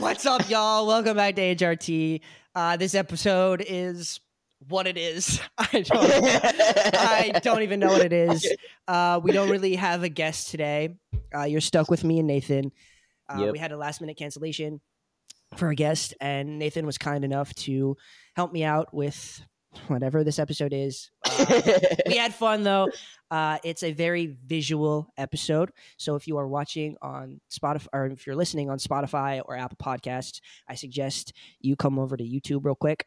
What's up, y'all? Welcome back to HRTea. Uh, this episode is what it is. I don't, I don't even know what it is. Uh, we don't really have a guest today. Uh, you're stuck with me and Nathan. Uh, Yep. We had a last minute cancellation for a guest, and Nathan was kind enough to help me out with whatever this episode is. Uh, we had fun though. Uh, it's a very visual episode. So if you are watching on Spotify or if you're listening on Spotify or Apple Podcasts, I suggest you come over to YouTube real quick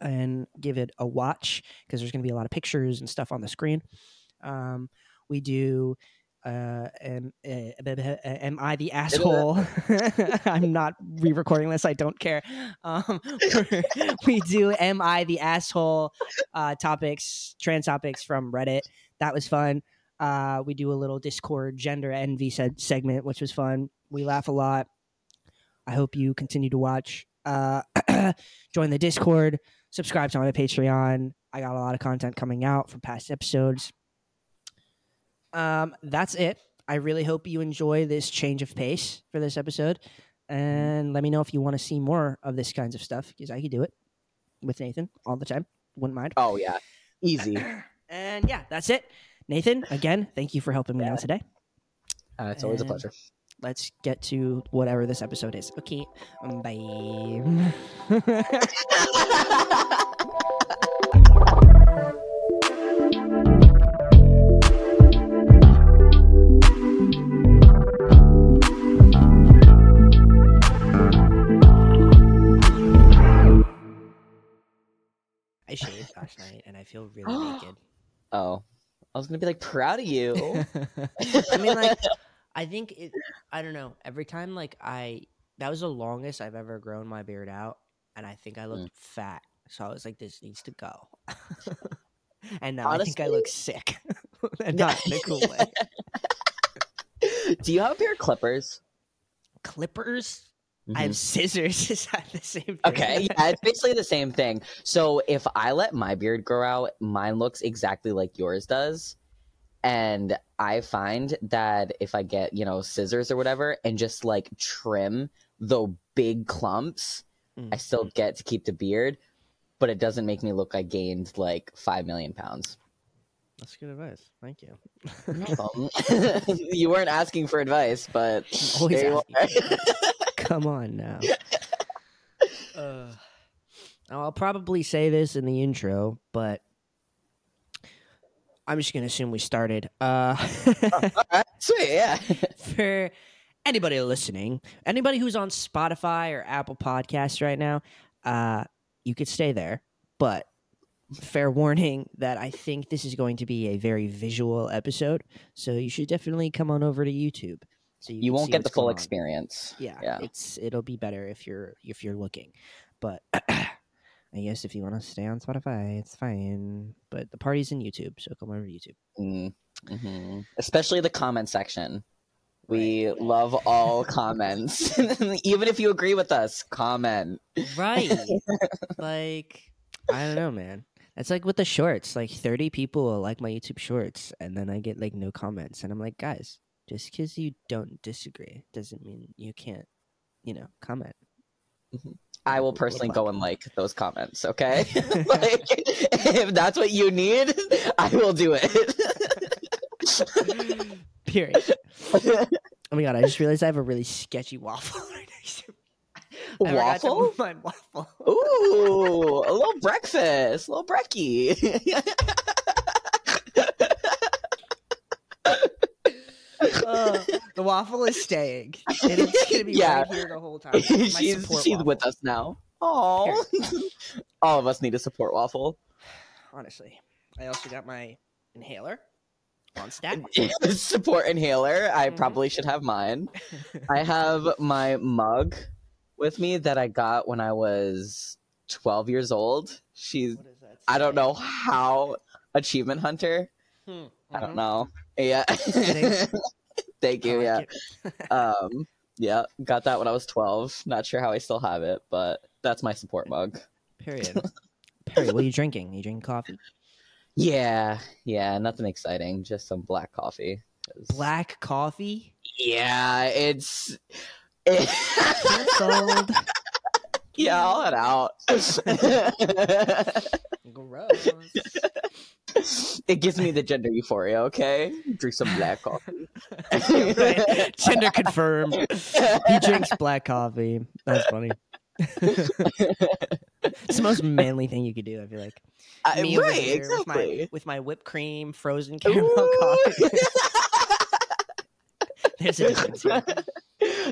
and give it a watch because there's going to be a lot of pictures and stuff on the screen. Um, we do. Uh, am, uh, am I the asshole? I'm not re-recording this. I don't care. Um, we do. Am I the asshole? Uh, topics, trans topics from Reddit. That was fun. Uh, we do a little Discord gender envy se- segment, which was fun. We laugh a lot. I hope you continue to watch. Uh, join the Discord. Subscribe to my Patreon. I got a lot of content coming out from past episodes. Um, that's it. I really hope you enjoy this change of pace for this episode, and let me know if you want to see more of this kinds of stuff because I could do it with Nathan all the time. Wouldn't mind. oh yeah, easy. And yeah, that's it. Nathan, again, thank you for helping me out today. Uh, it's always a pleasure. Let's get to whatever this episode is. Okay, um, bye. Last night and I feel really naked. oh, I was gonna be like proud of you. I mean, like, I think it. I don't know. Every time, like, I that was the longest I've ever grown my beard out, and I think I looked mm. fat. So I was like, this needs to go. and now I think I look sick, and not in a cool way. do you have a pair of clippers? clippers? Clippers. I have scissors. Is that the same thing? Okay, yeah, it's basically the same thing. So if I let my beard grow out, mine looks exactly like yours does. And I find that if I get, you know, scissors or whatever and just like trim the big clumps, Mm. I still get to keep the beard, but it doesn't make me look like I gained like 5 million pounds. That's good advice. Thank you. You weren't asking for advice, but Always there you asking are. Come on now. Uh, I'll probably say this in the intro, but I'm just gonna assume we started. Uh, Alright, Sweet, yeah. for anybody listening, anybody who's on Spotify or Apple Podcasts right now, uh, you could stay there, but fair warning that I think this is going to be a very visual episode, so you should definitely come on over to YouTube. So you, You won't get the full experience. Yeah, Yeah. it's it'll be better if you're if you're looking, but. I guess if you want to stay on Spotify, it's fine. But the party's in YouTube, so come over to YouTube. Mm, hmm Especially the comment section. We love all comments. Even if you agree with us, comment. Right. like, I don't know, man. It's like with the shorts. Like, 30 people will like my YouTube shorts, and then I get like no comments. And I'm like, guys, just because you don't disagree doesn't mean you can't, you know, comment. Mm-hmm. I will personally go and like those comments, okay? like, if that's what you need, I will do it. Period. Oh my god, I just realized I have a really sketchy waffle right next to me. I Waffle? my waffle. Ooh, a little breakfast, a little brekkie. Uh, the waffle is staying. And it's going to be Yeah. right here the whole time. My she's she's waffle. with us now. Oh, all of us need a support waffle. honestly. I also got my inhaler on stack. support inhaler. I Mhm. probably should have mine. I have my mug with me that I got when I was 12 years old. She's I don't know how achievement hunter. Hmm, I don't mhm. know. Yeah. Thank you. like yeah. Um yeah, got that when I was 12. Not sure how I still have it, but that's my support mug. Period. Perry, what are you drinking? you drinking coffee? Yeah. Yeah, nothing exciting, just some black coffee. 'Cause- Black coffee? Yeah, it's Canceled. yeah, I'll head out. Gross. it gives me the gender euphoria. Okay, drink some black coffee. right. Gender confirmed. He drinks black coffee. That's funny. it's the most manly thing you could do. I feel like I- me over right, here with my with my whipped cream, frozen caramel Ooh. coffee. There's a difference. Here.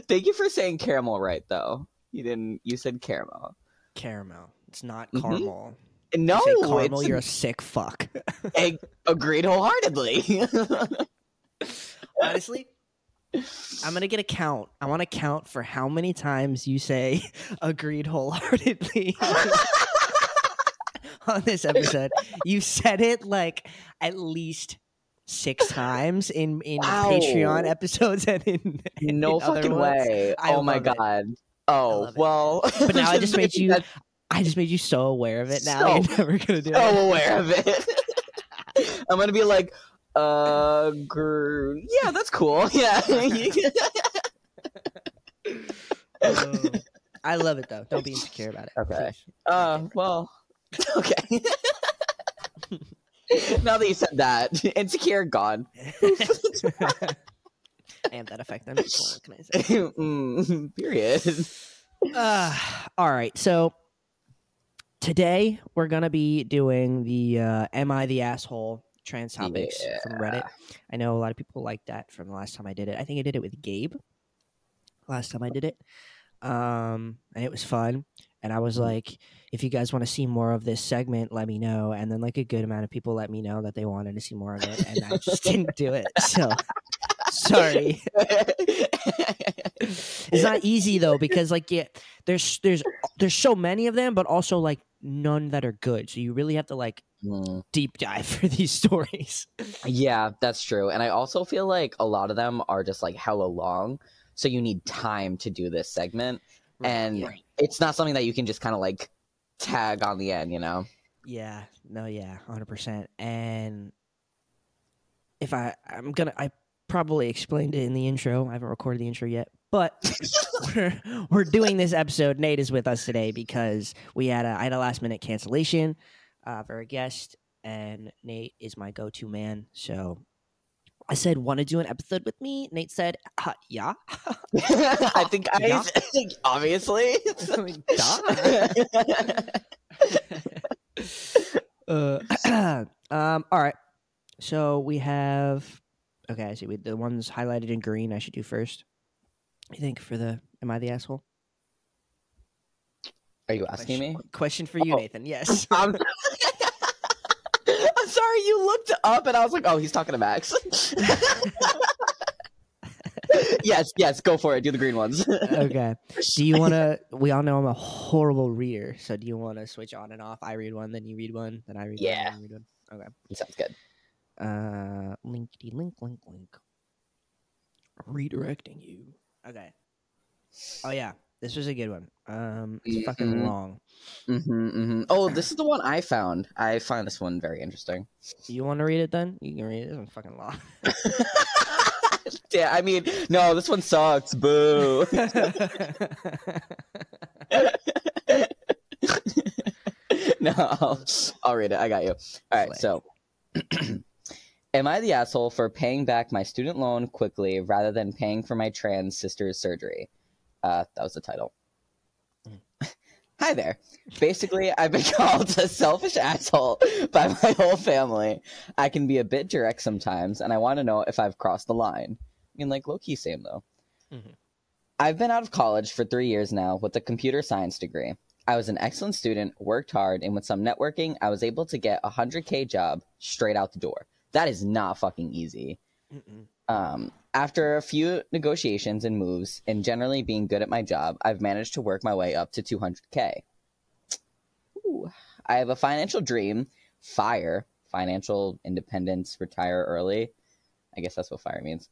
Thank you for saying caramel right, though. You didn't. You said caramel. Caramel. It's not Mhm. caramel. No, you it's you're a sick fuck. ag- agreed wholeheartedly. Honestly, I'm gonna get a count. I want to count for how many times you say "agreed wholeheartedly" on this episode. You said it like at least six times in in Wow. Patreon episodes and in, no in other fucking way. I oh my love it. god. Oh well. But now I just made you I just made you so aware of it. Now So- you're never gonna do so it. aware of it. I'm gonna be like, uh, gr- yeah, that's cool. Yeah. Oh. I love it though. Don't be insecure about it. Okay. please. Uh, well, okay. now that you said that, insecure gone. and that effect on. What can I say? mm, period. Uh, all right. So today we're gonna be doing the uh, "Am I the asshole?" trans topics from Reddit. I know a lot of people like that from the last time I did it. I think I did it with Gabe last time I did it, um, and it was fun. And I was Mhm. like, if you guys want to see more of this segment, let me know. And then like a good amount of people let me know that they wanted to see more of it, and I just didn't do it. So sorry. it's not easy though because like yeah, there's there's there's so many of them, but also like none that are good. So you really have to like Mm, deep dive for these stories. yeah, that's true. And I also feel like a lot of them are just like hella long. So you need time to do this segment. And yeah, it's not something that you can just kind of like tag on the end, you know? yeah, no, yeah, hundred percent. And if I I'm gonna I probably explained it in the intro. I haven't recorded the intro yet, but we're we're doing this episode. Nate is with us today because we had a I had a last minute cancellation uh, for a guest, and Nate is my go to man. So I said, "Want to do an episode with me?" Nate said, uh, "Yeah." I think I Yeah. obviously. uh, um. All right. So we have. Okay, I see. We, the ones highlighted in green. I should do first. You think for the? Am I the asshole? Are you asking me? Question- Question for you, Oh. Nathan. Yes. I'm, I'm sorry, you looked up and I was like, oh, he's talking to Max. yes, yes, go for it. Do the green ones. okay. Do you want to? We all know I'm a horrible reader. So do you want to switch on and off? I read one, then you read one, then I read Yeah. one, then you read one. Okay. Sounds good. Uh, linkety link link link. Redirecting you. Okay. Oh yeah, this was a good one. Um, it's fucking Mhm. long. hmm hmm Oh, this is the one I found. I find this one very interesting. You want to read it then? You can read it. This one's fucking long. yeah, I mean, no, this one sucks. Boo. no, I'll, I'll read it. I got you. All right, so. Am I the asshole for paying back my student loan quickly rather than paying for my trans sister's surgery? Uh, that was the title. Hi there. Basically, I've been called a selfish asshole by my whole family. I can be a bit direct sometimes, and I want to know if I've crossed the line. I mean, like low key, same though. Mhm. I've been out of college for three years now with a computer science degree. I was an excellent student, worked hard, and with some networking, I was able to get a 100K job straight out the door. That is not fucking easy. Mm-mm. Um, after a few negotiations and moves, and generally being good at my job, I've managed to work my way up to 200K. Ooh. I have a financial dream fire, financial independence, retire early. I guess that's what fire means.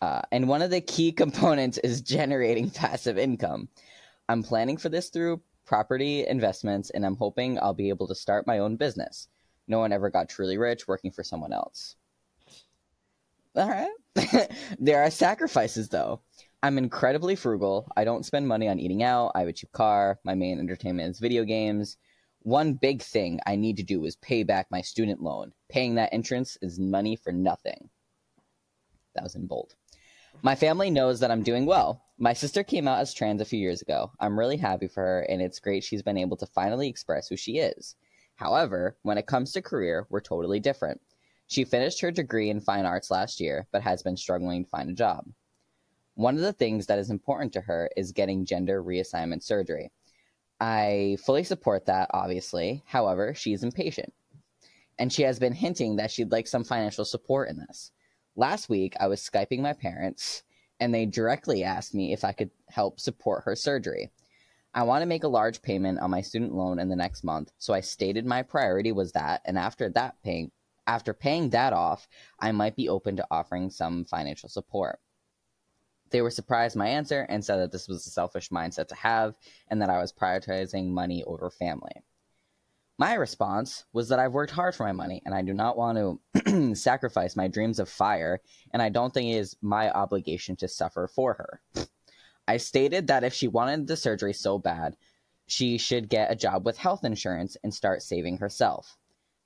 Uh, and one of the key components is generating passive income. I'm planning for this through property investments, and I'm hoping I'll be able to start my own business. No one ever got truly rich working for someone else. All right. there are sacrifices, though. I'm incredibly frugal. I don't spend money on eating out. I have a cheap car. My main entertainment is video games. One big thing I need to do is pay back my student loan. Paying that interest is money for nothing. That was in bold. My family knows that I'm doing well. My sister came out as trans a few years ago. I'm really happy for her, and it's great she's been able to finally express who she is. However, when it comes to career, we're totally different. She finished her degree in fine arts last year, but has been struggling to find a job. One of the things that is important to her is getting gender reassignment surgery. I fully support that, obviously. However, she's impatient. And she has been hinting that she'd like some financial support in this. Last week, I was Skyping my parents, and they directly asked me if I could help support her surgery. I want to make a large payment on my student loan in the next month, so I stated my priority was that, and after that paying after paying that off, I might be open to offering some financial support. They were surprised my answer and said that this was a selfish mindset to have and that I was prioritizing money over family. My response was that I've worked hard for my money and I do not want to sacrifice my dreams of fire, and I don't think it is my obligation to suffer for her. I stated that if she wanted the surgery so bad, she should get a job with health insurance and start saving herself.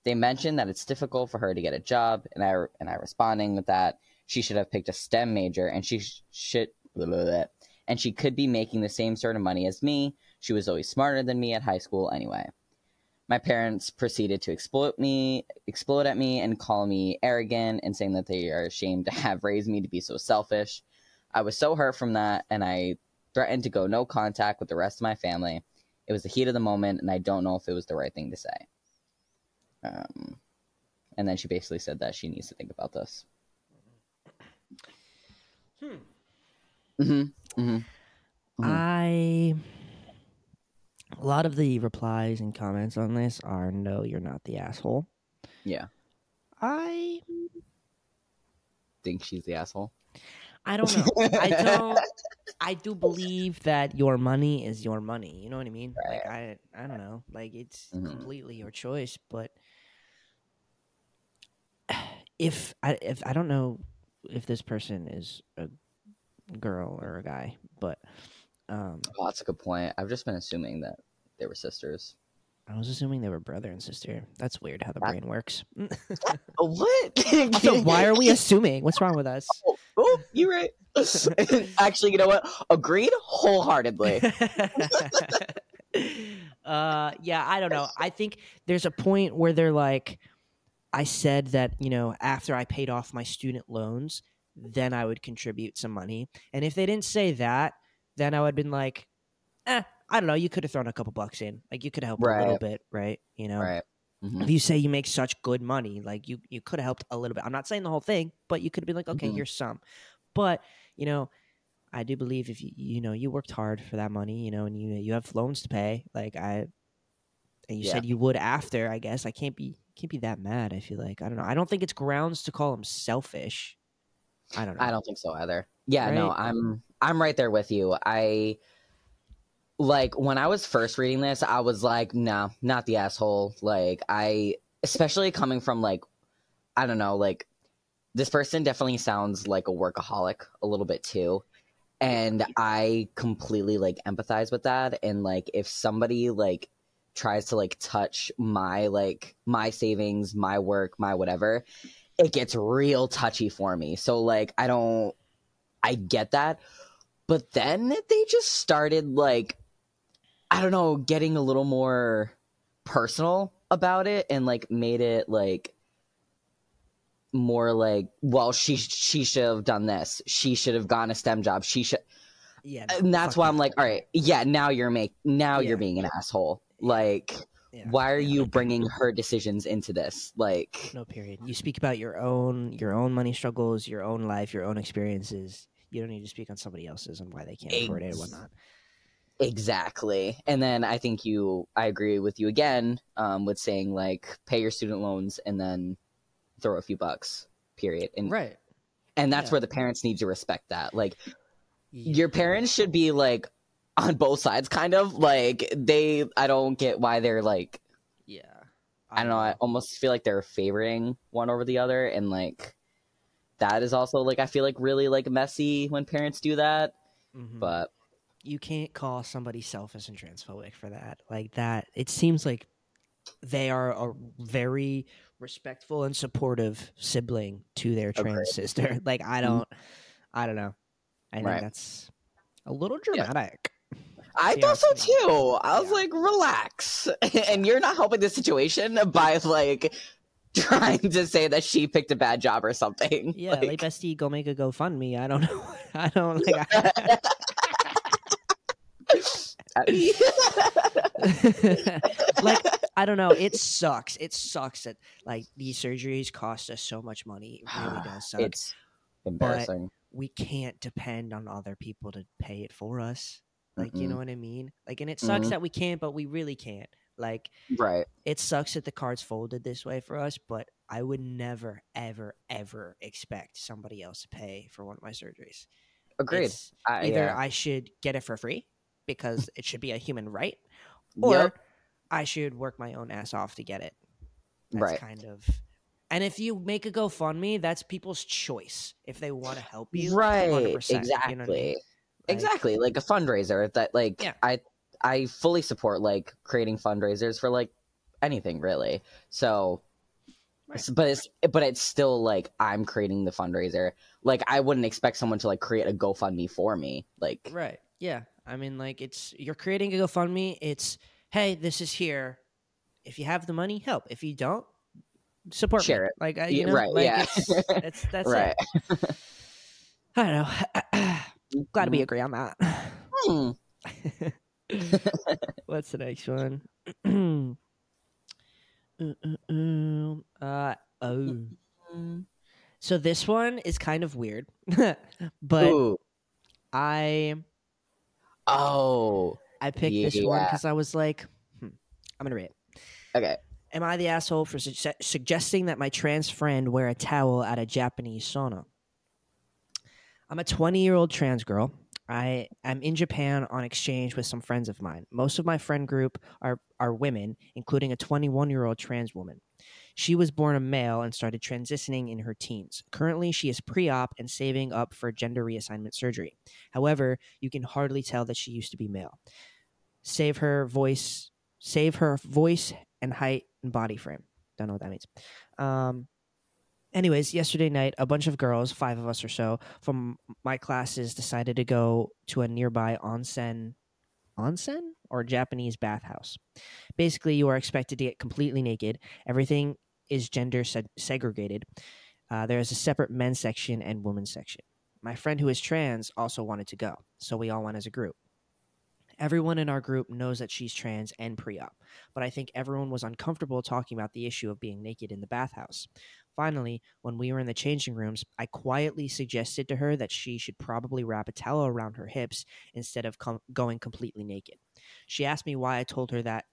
They mentioned that it's difficult for her to get a job, and I and I responding with that she should have picked a STEM major and she sh- should blah, blah, blah, and she could be making the same sort of money as me. She was always smarter than me at high school anyway. My parents proceeded to explode me, explode at me, and call me arrogant, and saying that they are ashamed to have raised me to be so selfish. I was so hurt from that, and I threatened to go no contact with the rest of my family. It was the heat of the moment, and I don't know if it was the right thing to say. Um, and then she basically said that she needs to think about this. Hmm. Mm-hmm. Mm-hmm. Mhm. I a lot of the replies and comments on this are no, you're not the asshole. Yeah. I Think she's the asshole. I don't know. I don't I do believe that your money is your money. You know what I mean? Like I I don't know. Like it's Mhm. completely your choice, but if I if I don't know if this person is a girl or a guy, but um Oh, that's a good point. I've just been assuming that they were sisters. I was assuming they were brother and sister. That's weird how the brain works. What? also, why are we assuming? What's wrong with us? Oh, you're right. Actually, you know what? Agreed wholeheartedly. uh yeah, I don't know. I think there's a point where they're like I said that, you know, after I paid off my student loans, then I would contribute some money. And if they didn't say that, then I would have been like, eh, I don't know, you could have thrown a couple bucks in. Like you could have helped a little bit, right? You know. Right. Mhm. if you say you make such good money, like you you could have helped a little bit. I'm not saying the whole thing, but you could have been like, okay, Mhm. here's some. But you know, I do believe if you you know you worked hard for that money, you know, and you you have loans to pay, like I, and you Yeah. said you would after. I guess I can't be can't be that mad. I feel like I don't know. I don't think it's grounds to call him selfish. I don't know. I don't think so either. Yeah, no, I'm I'm right there with you. I like when I was first reading this, I was like, no, not the asshole. Like I especially coming from like I don't know, like this person definitely sounds like a workaholic a little bit too. And I completely like empathize with that and like if somebody like tries to like touch my like my savings, my work, my whatever, it gets real touchy for me. So like I don't I get that. But then they just started like I don't know, getting a little more personal about it and like made it like more like well she she should have done this. She should have gone a STEM job. She should yeah, no, and that's why I'm like, all right, yeah, now you're make now Yeah. you're being an asshole. Like Yeah. why are you bringing her decisions into this? Like No period. You speak about your own your own money struggles, your own life, your own experiences. You don't need to speak on somebody else's and why they can't afford it and whatnot. Exactly. And then I think you, I agree with you again um, with saying like pay your student loans and then throw a few bucks, period. And Right. and that's Yeah. where the parents need to respect that. Like Yeah. your parents should be like on both sides, kind of like they. I don't get why they're like Yeah. I don't know. I almost feel like they're favoring one over the other, and like that is also like I feel like really like messy when parents do that. Mhm. But you can't call somebody selfish and transphobic for that. Like that, it seems like they are a very respectful and supportive sibling to their trans Agreed. sister. Like I mm-hmm. don't, I don't know. I think Right. that's a little Yeah. dramatic. I See, thought so too. I was yeah. like, relax. and you're not helping the situation by like trying to say that she picked a bad job or something. Yeah, Like, like, bestie, go make a GoFundMe. I don't know. I don't like. I, like I don't know. It sucks. It sucks that like these surgeries cost us so much money. It really does suck. it's embarrassing. we can't depend on other people to pay it for us. Like you Mm-mm. know what I mean? Like, and it sucks Mhm. that we can't, but we really can't. Like, right. it sucks that the cards folded this way for us. But I would never, ever, ever expect somebody else to pay for one of my surgeries. Agreed. Either yeah. I should get it for free because it should be a human right, or Yep. I should work my own ass off to get it. That's Right. kind of. And if you make a GoFundMe, that's people's choice if they want to help you. right 100%, you exactly know I mean? Like, exactly like a fundraiser that like Yeah. i i fully support like creating fundraisers for like anything really so Right. but it's but it's still like i'm creating the fundraiser like i wouldn't expect someone to like create a gofundme for me like Right. Yeah. I mean, like, it's you're creating a GoFundMe. It's hey, this is here. If you have the money, help. If you don't, support Share me. it. Like, I, Yeah, you know, right, like yeah. it's, it's that's right it. I don't know. Glad we Mhm. agree on that. Hmm. What's the next one? uh oh. So this one is kind of weird, but Ooh. I oh I picked this one because I was like, hmm, I'm gonna read it. okay Am I the asshole for su- suggesting that my trans friend wear a towel at a Japanese sauna? I'm a 20 year old trans girl. I am in Japan on exchange with some friends of mine. Most of my friend group are, are women, including a 21 year old trans woman. She was born a male and started transitioning in her teens. Currently, she is pre op and saving up for gender reassignment surgery. However, you can hardly tell that she used to be male. Save her voice, save her voice and height and body frame. Don't know what that means. Um, anyways, yesterday night, a bunch of girls, five of us or so, from my classes decided to go to a nearby onsen, onsen or Japanese bathhouse. Basically, you are expected to get completely naked. Everything is gender seg- segregated. Uh, there is a separate men's section and women's section. My friend who is trans also wanted to go, so we all went as a group. Everyone in our group knows that she's trans and pre op, but I think everyone was uncomfortable talking about the issue of being naked in the bathhouse. Finally, when we were in the changing rooms, I quietly suggested to her that she should probably wrap a towel around her hips instead of com- going completely naked. She asked me why I told her that.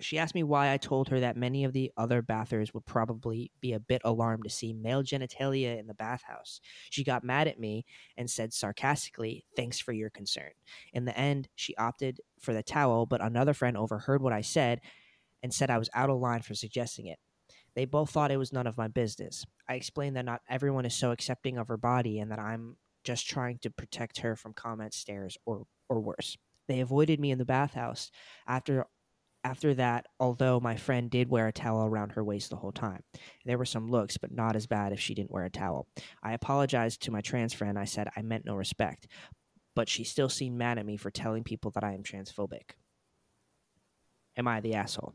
She asked me why I told her that many of the other bathers would probably be a bit alarmed to see male genitalia in the bathhouse. She got mad at me and said sarcastically, Thanks for your concern. In the end, she opted for the towel, but another friend overheard what I said and said I was out of line for suggesting it. They both thought it was none of my business. I explained that not everyone is so accepting of her body and that I'm just trying to protect her from comment stares or or worse. They avoided me in the bathhouse after after that, although my friend did wear a towel around her waist the whole time. There were some looks, but not as bad if she didn't wear a towel. I apologized to my trans friend. I said I meant no respect, but she still seemed mad at me for telling people that I am transphobic. Am I the asshole?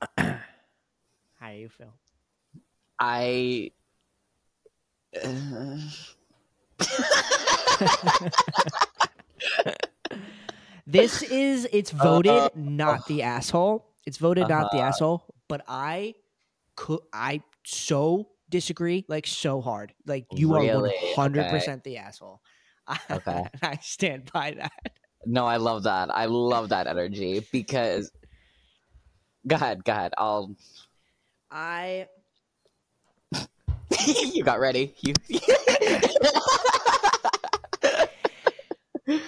How do you feel? i uh, This is it's voted Uh, not the asshole. It's voted not the Uh-huh. asshole, but I could I so disagree like so hard. Like you are 100% the asshole. Okay. I stand by that. no i love that i love that energy because go ahead go ahead i'll I you got ready you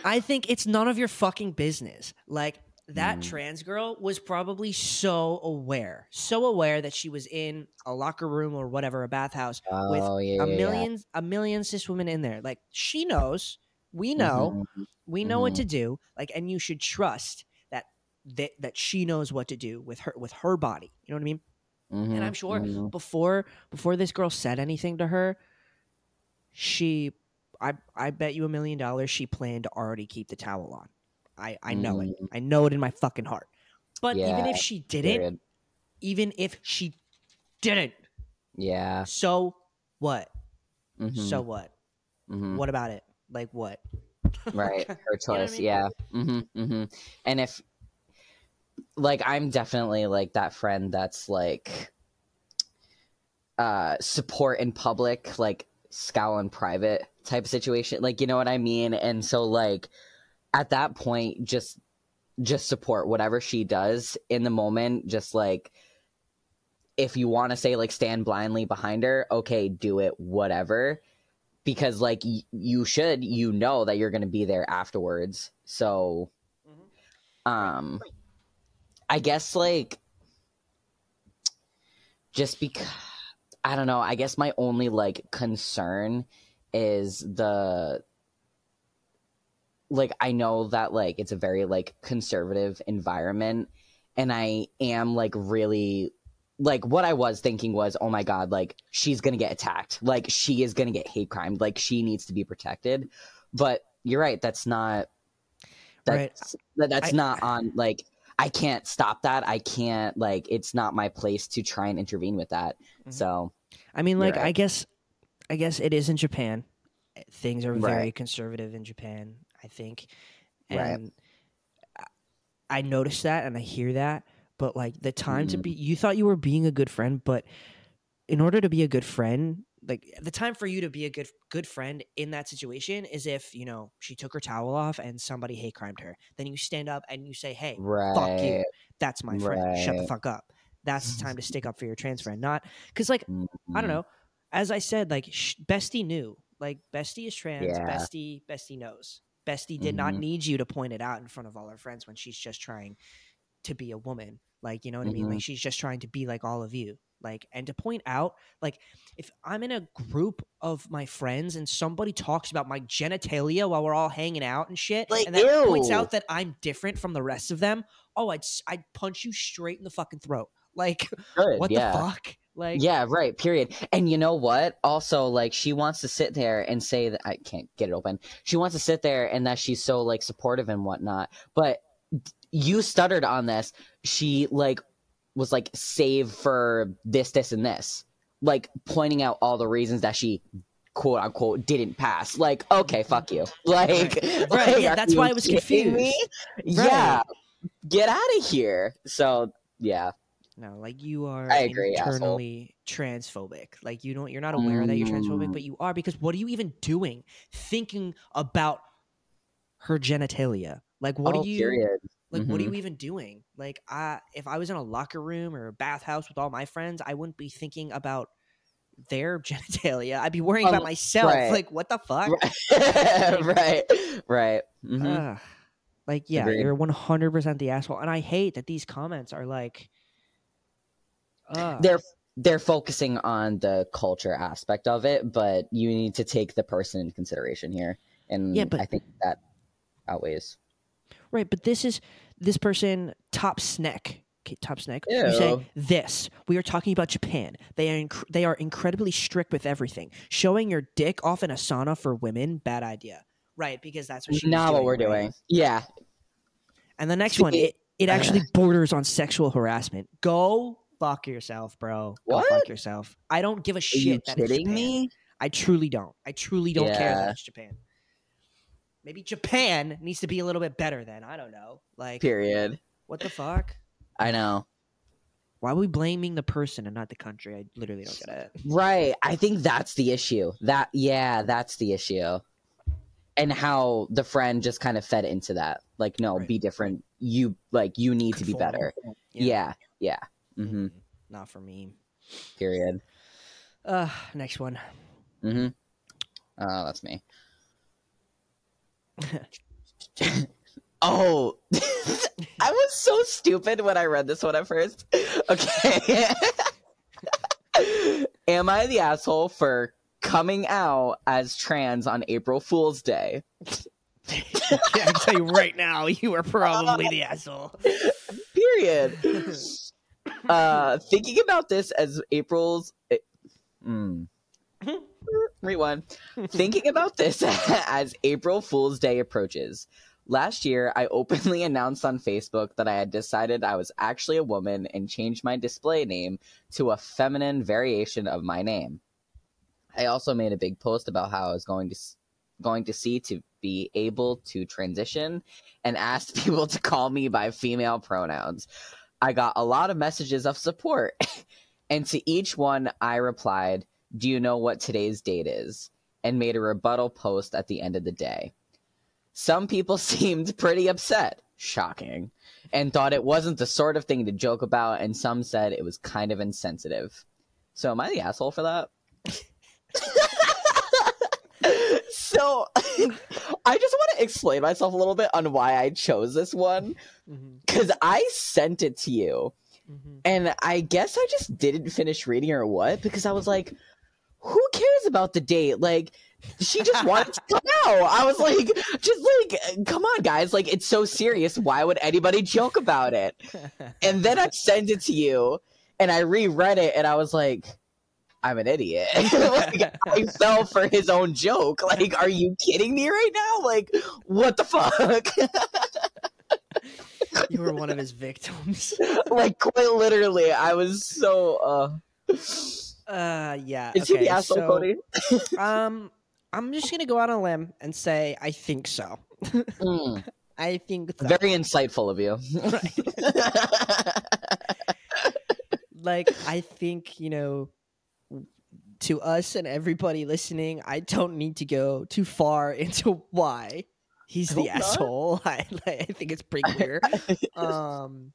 I think it's none of your fucking business. Like that Mm. trans girl was probably so aware, so aware that she was in a locker room or whatever, a bathhouse with oh yeah, a yeah, yeah. million, a million cis women in there. Like she knows We know. Mhm. We know what Mhm. to do. Like, and you should trust that that that she knows what to do with her with her body. You know what I mean? And Mhm. I'm sure Mhm. before before this girl said anything to her, she I I bet you a million dollars she planned to already keep the towel on. I I know it. Mm. I know it in my fucking heart. But even if she didn't, Period. even if she didn't, Yeah. so what? Mhm. So what? Mhm. What about it? Like what? right her You know I choice mean? yeah hmm hmm and if like i'm definitely like that friend that's like uh support in public like scowl in private type of situation like you know what i mean? And so like at that point just just support whatever she does in the moment just like if you want to say like stand blindly behind her okay do it whatever. Because like y- you should you know that you're going to be there afterwards. So um i guess like just because i don't know i guess my only like concern is the like i know that like it's a very like conservative environment and i am like really like what i was thinking was oh my god like she's gonna get attacked like she is gonna get hate crime like she needs to be protected but you're right that's not Right. that's that, that's I- not on like i can't stop that i can't like it's not my place to try and intervene with that Mhm. so I mean, like, right. I guess, I guess it is in Japan. Things are very Right. conservative in Japan. I think, and I- I noticed that and I hear that. But like the time to Mhm. be, you thought you were being a good friend, but in order to be a good friend, like the time for you to be a good good friend in that situation is if you know she took her towel off and somebody hate crimed her. Then you stand up and you say, "Hey, right fuck you. That's my friend. Shut the fuck up." That's the time to stick up for your trans friend, not because like I don't Mhm. know. As I said, like sh- Bestie knew. Like Bestie is trans. Yeah. Bestie, Bestie knows. Bestie did not Mhm. need you to point it out in front of all her friends when she's just trying to be a woman. Like you know what I mean? Mm-hmm. Like she's just trying to be like all of you. Like and to point out, like if I'm in a group of my friends and somebody talks about my genitalia while we're all hanging out and shit, Like, and that points out that I'm different from the rest of them, oh, I'd I'd punch you straight in the fucking throat. Like Good, what yeah. the fuck? Like yeah, right. Period. And you know what? Also, like, she wants to sit there and say that I can't get it open. She wants to sit there and that she's so like supportive and whatnot. But you stuttered on this. She like was like save for this, this, and this, like pointing out all the reasons that she quote unquote didn't pass. Like, okay, fuck you. Like, Right, like, yeah, that's why I was confused. Yeah, get out of here. So yeah, No, like you are I agree, asshole. internally transphobic. Like you don't you're not aware that you're transphobic, Mm. but you are because what are you even doing thinking about her genitalia? Like what oh, are you period. like what are Mhm. you even doing? Like I if I was in a locker room or a bathhouse with all my friends, I wouldn't be thinking about their genitalia. I'd be worrying about Um, myself. right. Like what the fuck? right, right. Mhm. Ugh. like yeah, Agreed. you're 100% the asshole and I hate that these comments are like ugh. they're they're focusing on the culture aspect of it, but you need to take the person into consideration here, and Yeah, but- I think that outweighs. Right, but this is this person top snack. Okay, top snack. You say this. We are talking about Japan. They are inc- they are incredibly strict with everything. Showing your dick off in a sauna for women, bad idea. Right, because that's what Not what we're right? doing. Yeah, And the next one, it it uh, actually borders on sexual harassment. Go fuck yourself, bro. Go What? fuck yourself. I don't give a are shit. you that it's kidding me? I truly don't. I truly don't care that it's Japan. Maybe Japan needs to be a little bit better then. I don't know. Like Period. what the fuck? I know. Why are we blaming the person and not the country? I literally don't get it. Right. I think that's the issue. That yeah, that's the issue. And how the friend just kind of fed into that. Like, no, Right. be different. You like you need to be better. Yeah. Yeah. Mm-hmm. Mm, Not for me. Period. Uh, next one. Mm-hmm. Oh, that's me. oh, I was so stupid when I read this one at first. Okay. Am I the asshole for coming out as trans on April Fool's Day. yeah, I can tell you right now, you are probably the asshole. Period. Uh, thinking about this as April's. eh, mm. Rewind. thinking about this as April Fool's Day approaches. Last year, I openly announced on Facebook that I had decided I was actually a woman and changed my display name to a feminine variation of my name. I also made a big post about how I was going to going to see to be able to transition and asked people to call me by female pronouns. I got a lot of messages of support. and to each one I replied, "Do you know what today's date is?" and made a rebuttal post at the end of the day. Some people seemed pretty upset, shocking, and thought it wasn't the sort of thing to joke about, and some said it was kind of insensitive. So, am I the asshole for that? so, I just want to explain myself a little bit on why I chose this one because I sent it to you, mhm. and I guess I just didn't finish reading or what because I was like, who cares about the date? Like, she just wanted to out. I was like, just like, come on, guys. Like, it's so serious. Why would anybody joke about it? And then I sent it to you, and I reread it, and I was like, I'm an idiot. like, I fell for his own joke. Like, are you kidding me right now? Like, what the fuck? you were one of his victims. like, quite literally, I was so. uh Uh, yeah. Is he okay, the asshole, so, Cody? Um, I'm just gonna go out on a limb and say I think so. Mm, I think so. very insightful of you. like I think you know to us and everybody listening, I don't need to go too far into why he's the asshole. I, like, I think it's pretty clear. um,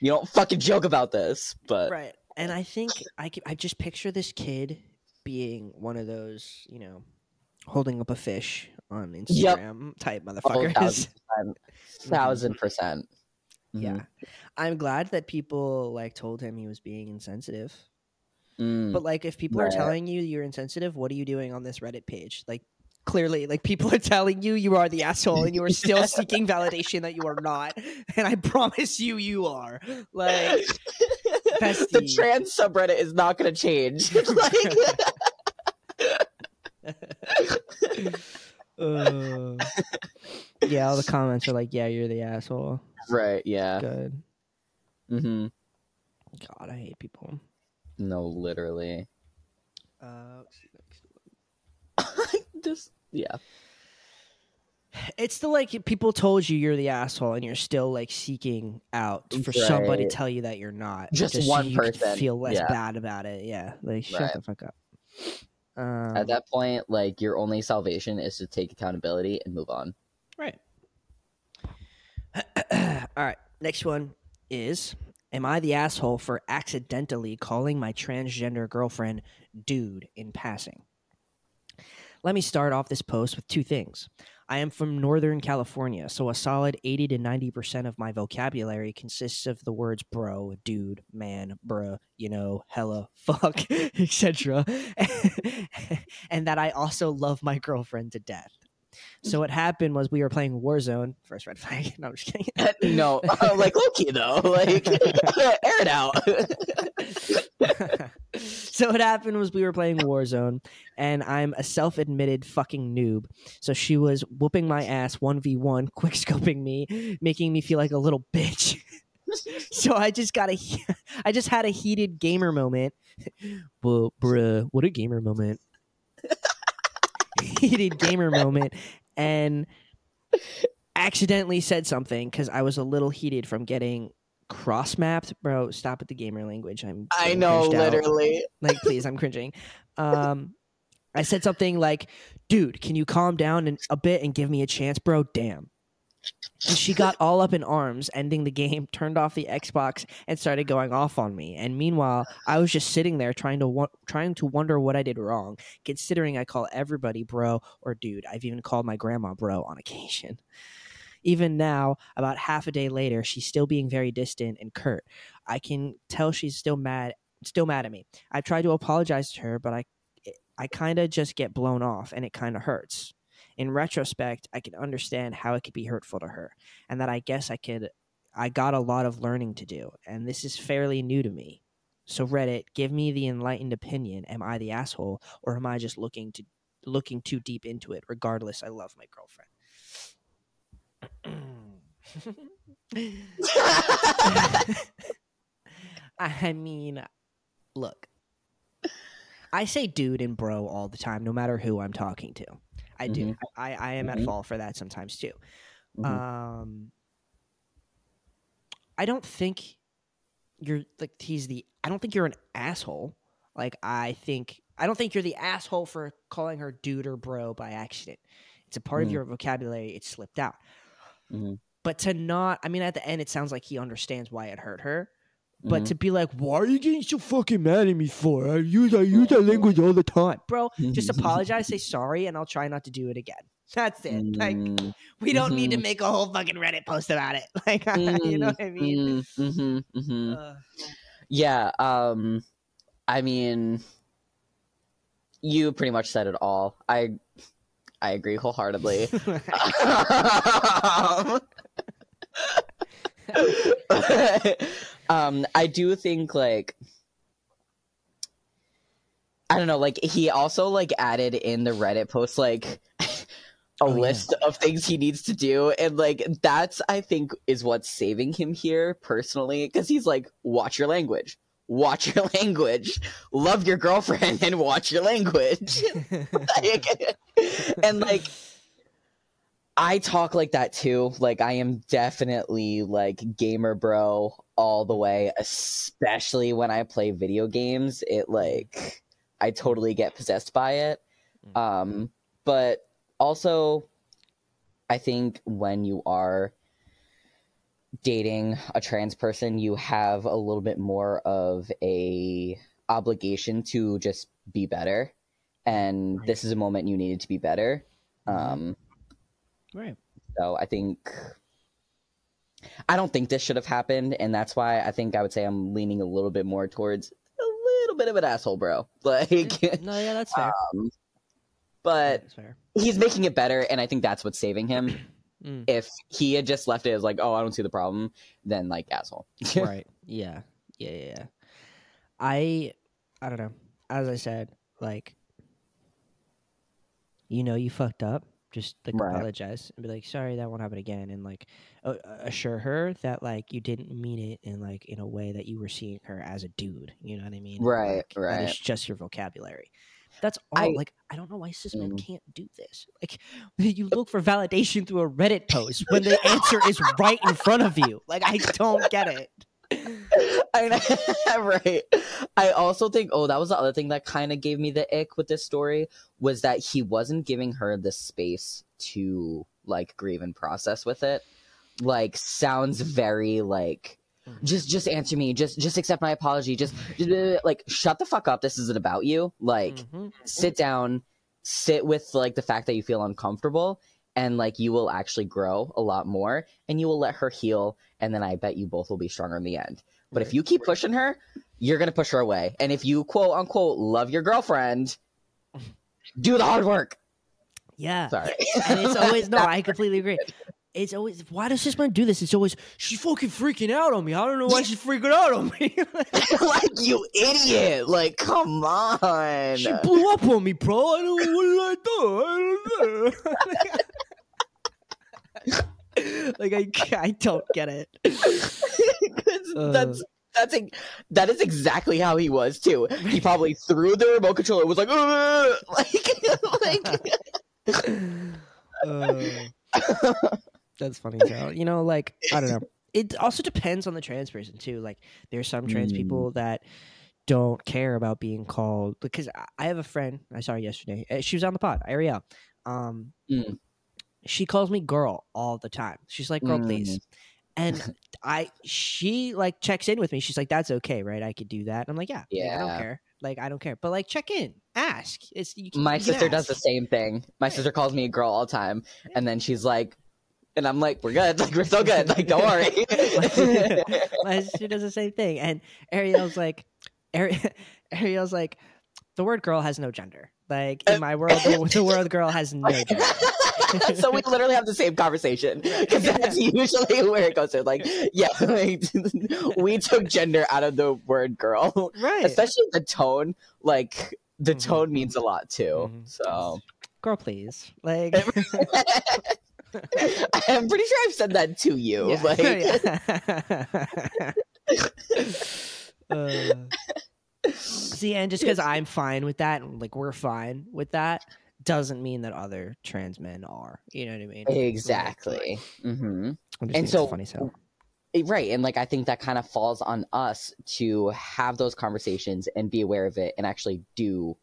you don't fucking joke about this, but right, and I think I I just picture this kid being one of those you know holding up a fish on Instagram type Oh, motherfuckers. thousand percent. Thousand percent. Mhm. Yeah, I'm glad that people like told him he was being insensitive. Mm. But like, if people are telling you you're insensitive, what are you doing on this Reddit page? Like, clearly, like people are telling you you are the asshole, and you are still seeking validation that you are not. And I promise you, you are. Like, the trans subreddit is not going to change. like, uh, yeah, all the comments are like, "Yeah, you're the asshole." right? Yeah. Good. hmm God, I hate people. No, literally. Uh, let's see next. Just yeah. It's the like people told you you're the asshole, and you're still like seeking out for somebody to tell you that you're not. Just so one you person. feel less Yeah. bad about it. Yeah, like shut Right. the fuck up. Um, At that point, like your only salvation is to take accountability and move on. right. All right. Next one is: Am I the asshole for accidentally calling my transgender girlfriend "dude" in passing? Let me start off this post with two things. I am from Northern California, so a solid 80 to 90% of my vocabulary consists of the words bro, dude, man, bruh, you know, hella, fuck, etc. and that I also love my girlfriend to death. So what happened was we were playing Warzone. First red flag. No, I'm just kidding. no, uh, like Loki though. Like air it out. so what happened was we were playing Warzone, and I'm a self-admitted fucking noob. So she was whooping my ass one v one, quick scoping me, making me feel like a little bitch. so I just got a, I just had a heated gamer moment. Well, bruh, what a gamer moment. Heated gamer moment, and accidentally said something because I was a little heated from getting cross mapped. Bro, stop with the gamer language. I'm I know, cringed out. literally. Like, please, I'm cringing. Um, I said something like, "Dude, can you calm down and, a bit and give me a chance, bro?" Damn. And she got all up in arms, ending the game, turned off the Xbox, and started going off on me. And meanwhile, I was just sitting there trying to wo- trying to wonder what I did wrong. Considering I call everybody bro or dude, I've even called my grandma bro on occasion. Even now, about half a day later, she's still being very distant and curt. I can tell she's still mad, still mad at me. I tried to apologize to her, but I, I kind of just get blown off and it kind of hurts. In retrospect, I can understand how it could be hurtful to her and that I guess I could I got a lot of learning to do and this is fairly new to me. So Reddit, give me the enlightened opinion. Am I the asshole or am I just looking to looking too deep into it? Regardless, I love my girlfriend. I mean, look. I say dude and bro all the time, no matter who I'm talking to. I do. Mhm. I, I am Mhm. at fault for that sometimes too. Mhm. Um, I don't think you're like he's the. I don't think you're an asshole. Like I think I don't think you're the asshole for calling her dude or bro by accident. It's a part of Mhm. your vocabulary. It slipped out. Mhm. But to not, I mean, at the end, it sounds like he understands why it hurt her. But Mhm. to be like, why are you getting so fucking mad at me for? I use I use that language all the time, bro. Just apologize, say sorry, and I'll try not to do it again. That's it. Like Mm, we don't need to make a whole fucking Reddit post about it. Like you know what I mean? mm, mhm, mhm. Uh, Yeah, um I mean you pretty much said it all. I I agree wholeheartedly. um Um, I do think like I don't know, like he also like added in the Reddit post like a Oh, yeah. list of things he needs to do and like that's I think is what's saving him here personally cuz he's like watch your language. Watch your language. Love your girlfriend and watch your language. Like, and like I talk like that too. Like I am definitely like gamer bro all the way, especially when I play video games. It like I totally get possessed by it. Mm. Um but also I think when you are dating a trans person, you have a little bit more of a obligation to just be better. And this is a moment you needed to be better. Mhm. Um right. so I think I don't think this should have happened, and that's why I think I would say I'm leaning a little bit more towards a little bit of an asshole, bro. Like, No, yeah, that's fair. um, but that's fair. he's making it better, and I think that's what's saving him. Mm. If he had just left it as like, oh, I don't see the problem, then like asshole. right. Yeah. Yeah. Yeah. Yeah. I I don't know. As I said, like you know you fucked up. Just like Right. apologize and be like, sorry, that won't happen again, and like uh, assure her that like you didn't mean it in like in a way that you were seeing her as a dude. You know what I mean? Right, Like, right. it's just your vocabulary. That's all. I- like I don't know why cis men Mm. can't do this. Like you look for validation through a Reddit post when the answer is right in front of you. Like I don't get it. I know, right. I also think, oh, that was the other thing that kind of gave me the ick with this story was that he wasn't giving her the space to like grieve and process with it. Like, sounds very like, just, just answer me. Just, just accept my apology. Just, just, like, shut the fuck up. This isn't about you. Like, Mhm. sit down, sit with like the fact that you feel uncomfortable, and like you will actually grow a lot more, and you will let her heal, and then I bet you both will be stronger in the end. But if you keep pushing her, you're gonna push her away. And if you quote unquote love your girlfriend, do the hard work. Yeah. Sorry. And it's always no, I completely agree. It's always why does this man do this? It's always she's fucking freaking out on me. I don't know why she's freaking out on me. like you idiot! Like come on. she blew up on me, bro. I don't what did I do? I don't know. like I I don't get it. Uh. that's that's ex- that is exactly how he was too. He probably threw the remote controller. Was like, "Ugh!" like, like Uh, that's funny. So, you know, like I don't know. It also depends on the trans person too. Like there's some trans Mm. people that don't care about being called because I- I have a friend I saw her yesterday. uh, She was on the pod, Ariel. Um, Mm. She calls me girl all the time. She's like, "Girl, mm. please," and I she like checks in with me. She's like, "That's okay, right? I could do that." I'm like, "Yeah, like, I don't care. Like, I don't care." But like, check in, ask. It's you can, My you sister does the same thing. My sister calls me a girl all the time, and then she's like, and I'm like, we're good. Like we're so good. Like don't worry. my sister does the same thing. And Ariel's like, Ari- Ariel's like, the word girl has no gender. Like in my world, the, the word girl has no gender. so we literally have the same conversation because that's usually where it goes to. Like, yeah, like, we took gender out of the word girl, right. especially the tone. Like, the Mhm. tone means a lot too. Mhm. So Girl, please. Like, I'm pretty sure I've said that to you. yeah. Like, Yeah. Uh, see, and just because I'm fine with that, and like we're fine with that, doesn't mean that other trans men are. You know what I mean? exactly. hmm And so- funny. So Right. And like, I think that kind of falls on us to have those conversations and be aware of it and actually do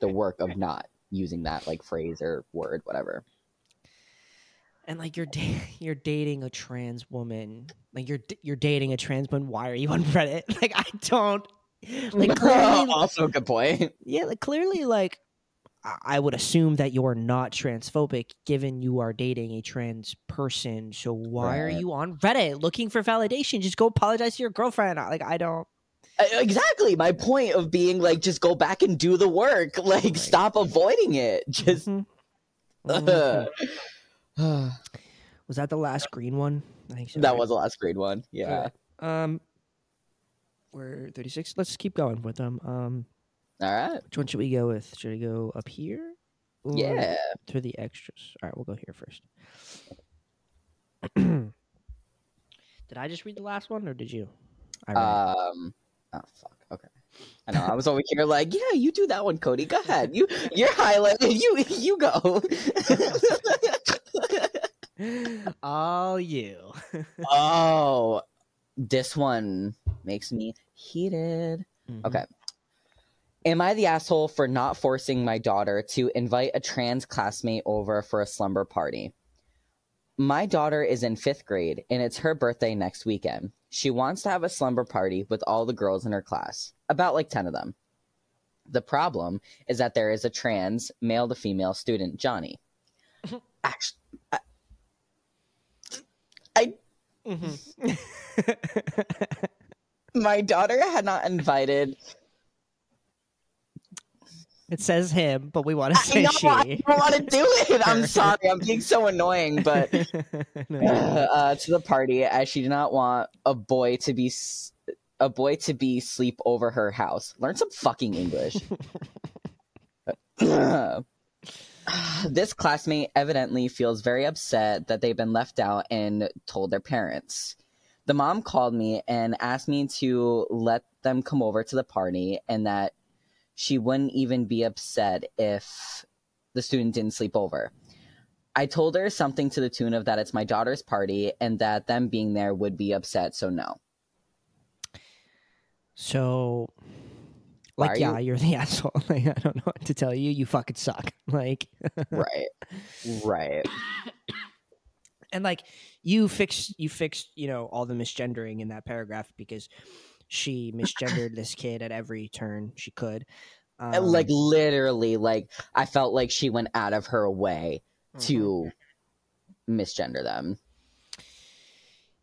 the work of not using that like phrase or word, whatever. and like you're da- you're dating a trans woman, like you're you're dating a trans woman. Why are you on Reddit? Like I don't. Like clearly, also a good point. yeah, like clearly, like I- would assume that you're not transphobic, given you are dating a trans person. So why are you on Reddit looking for validation? Just go apologize to your girlfriend. Like I don't. Exactly. My point of being like, just go back and do the work. Like, Right. stop avoiding it. Just. Mhm. Mhm. Was that the last green one? I think so. That was the last green one. Yeah. Um, we're 36. Let's keep going with them. Um, All right. which one should we go with? Should we go up here? Yeah. To the extras. All right, we'll go here first. did I just read the last one, or did you? I read it. Um. Oh fuck. Okay. I know. I was over here like, yeah, you do that one, Cody. Go ahead. You you're highlighted. You you go. All you. oh, this one makes me heated. Mhm. Okay. Am I the asshole for not forcing my daughter to invite a trans classmate over for a slumber party? My daughter is in fifth grade and it's her birthday next weekend. She wants to have a slumber party with all the girls in her class, about like 10 of them. The problem is that there is a trans male to female student, Johnny. Actually, I, I Mhm. my daughter had not invited it says him, but we want to I say know, she. I don't want to do it. I'm sorry. I'm being so annoying, but No, uh, to the party as she did not want a boy to be a boy to be sleep over her house. Learn some fucking English. this classmate evidently feels very upset that they've been left out and told their parents. The mom called me and asked me to let them come over to the party and that she wouldn't even be upset if the student didn't sleep over. I told her something to the tune of that it's my daughter's party and that them being there would be upset, so no. So, like, are yeah, you- you... are the asshole. Like, I don't know what to tell you. You fucking suck. Like, right. Right. and like, you fixed, you fixed, you know, all the misgendering in that paragraph because she misgendered this kid at every turn she could. Um, like literally, like I felt like she went out of her way mhm. to misgender them.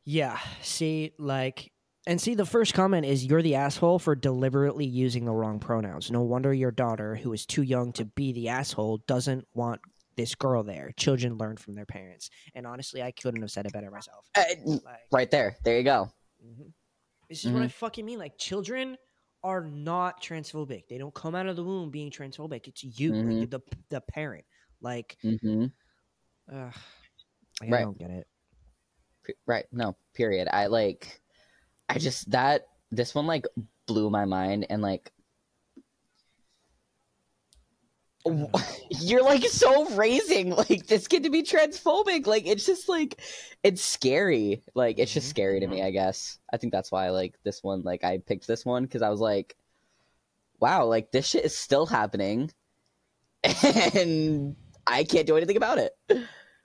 Yeah. See, like, and see, the first comment is you're the asshole for deliberately using the wrong pronouns. No wonder your daughter, who is too young to be the asshole, doesn't want this girl there. Children learn from their parents. And honestly, I couldn't have said it better myself. Uh, Like, right there. There you go. mhm. This is what I fucking mean. Like, children are not transphobic. They don't come out of the womb being transphobic. It's you, like, Mhm. you're the the parent. Like, hmm ugh, I Right. don't get it. Right. No. Period. I like. I just that this one like blew my mind and like. I don't know. You're like so raising like this kid to be transphobic. Like it's just like it's scary. Like it's just Mhm. scary to me. I guess I think that's why like this one. Like I picked this one because I was like, wow, like this shit is still happening, and I can't do anything about it.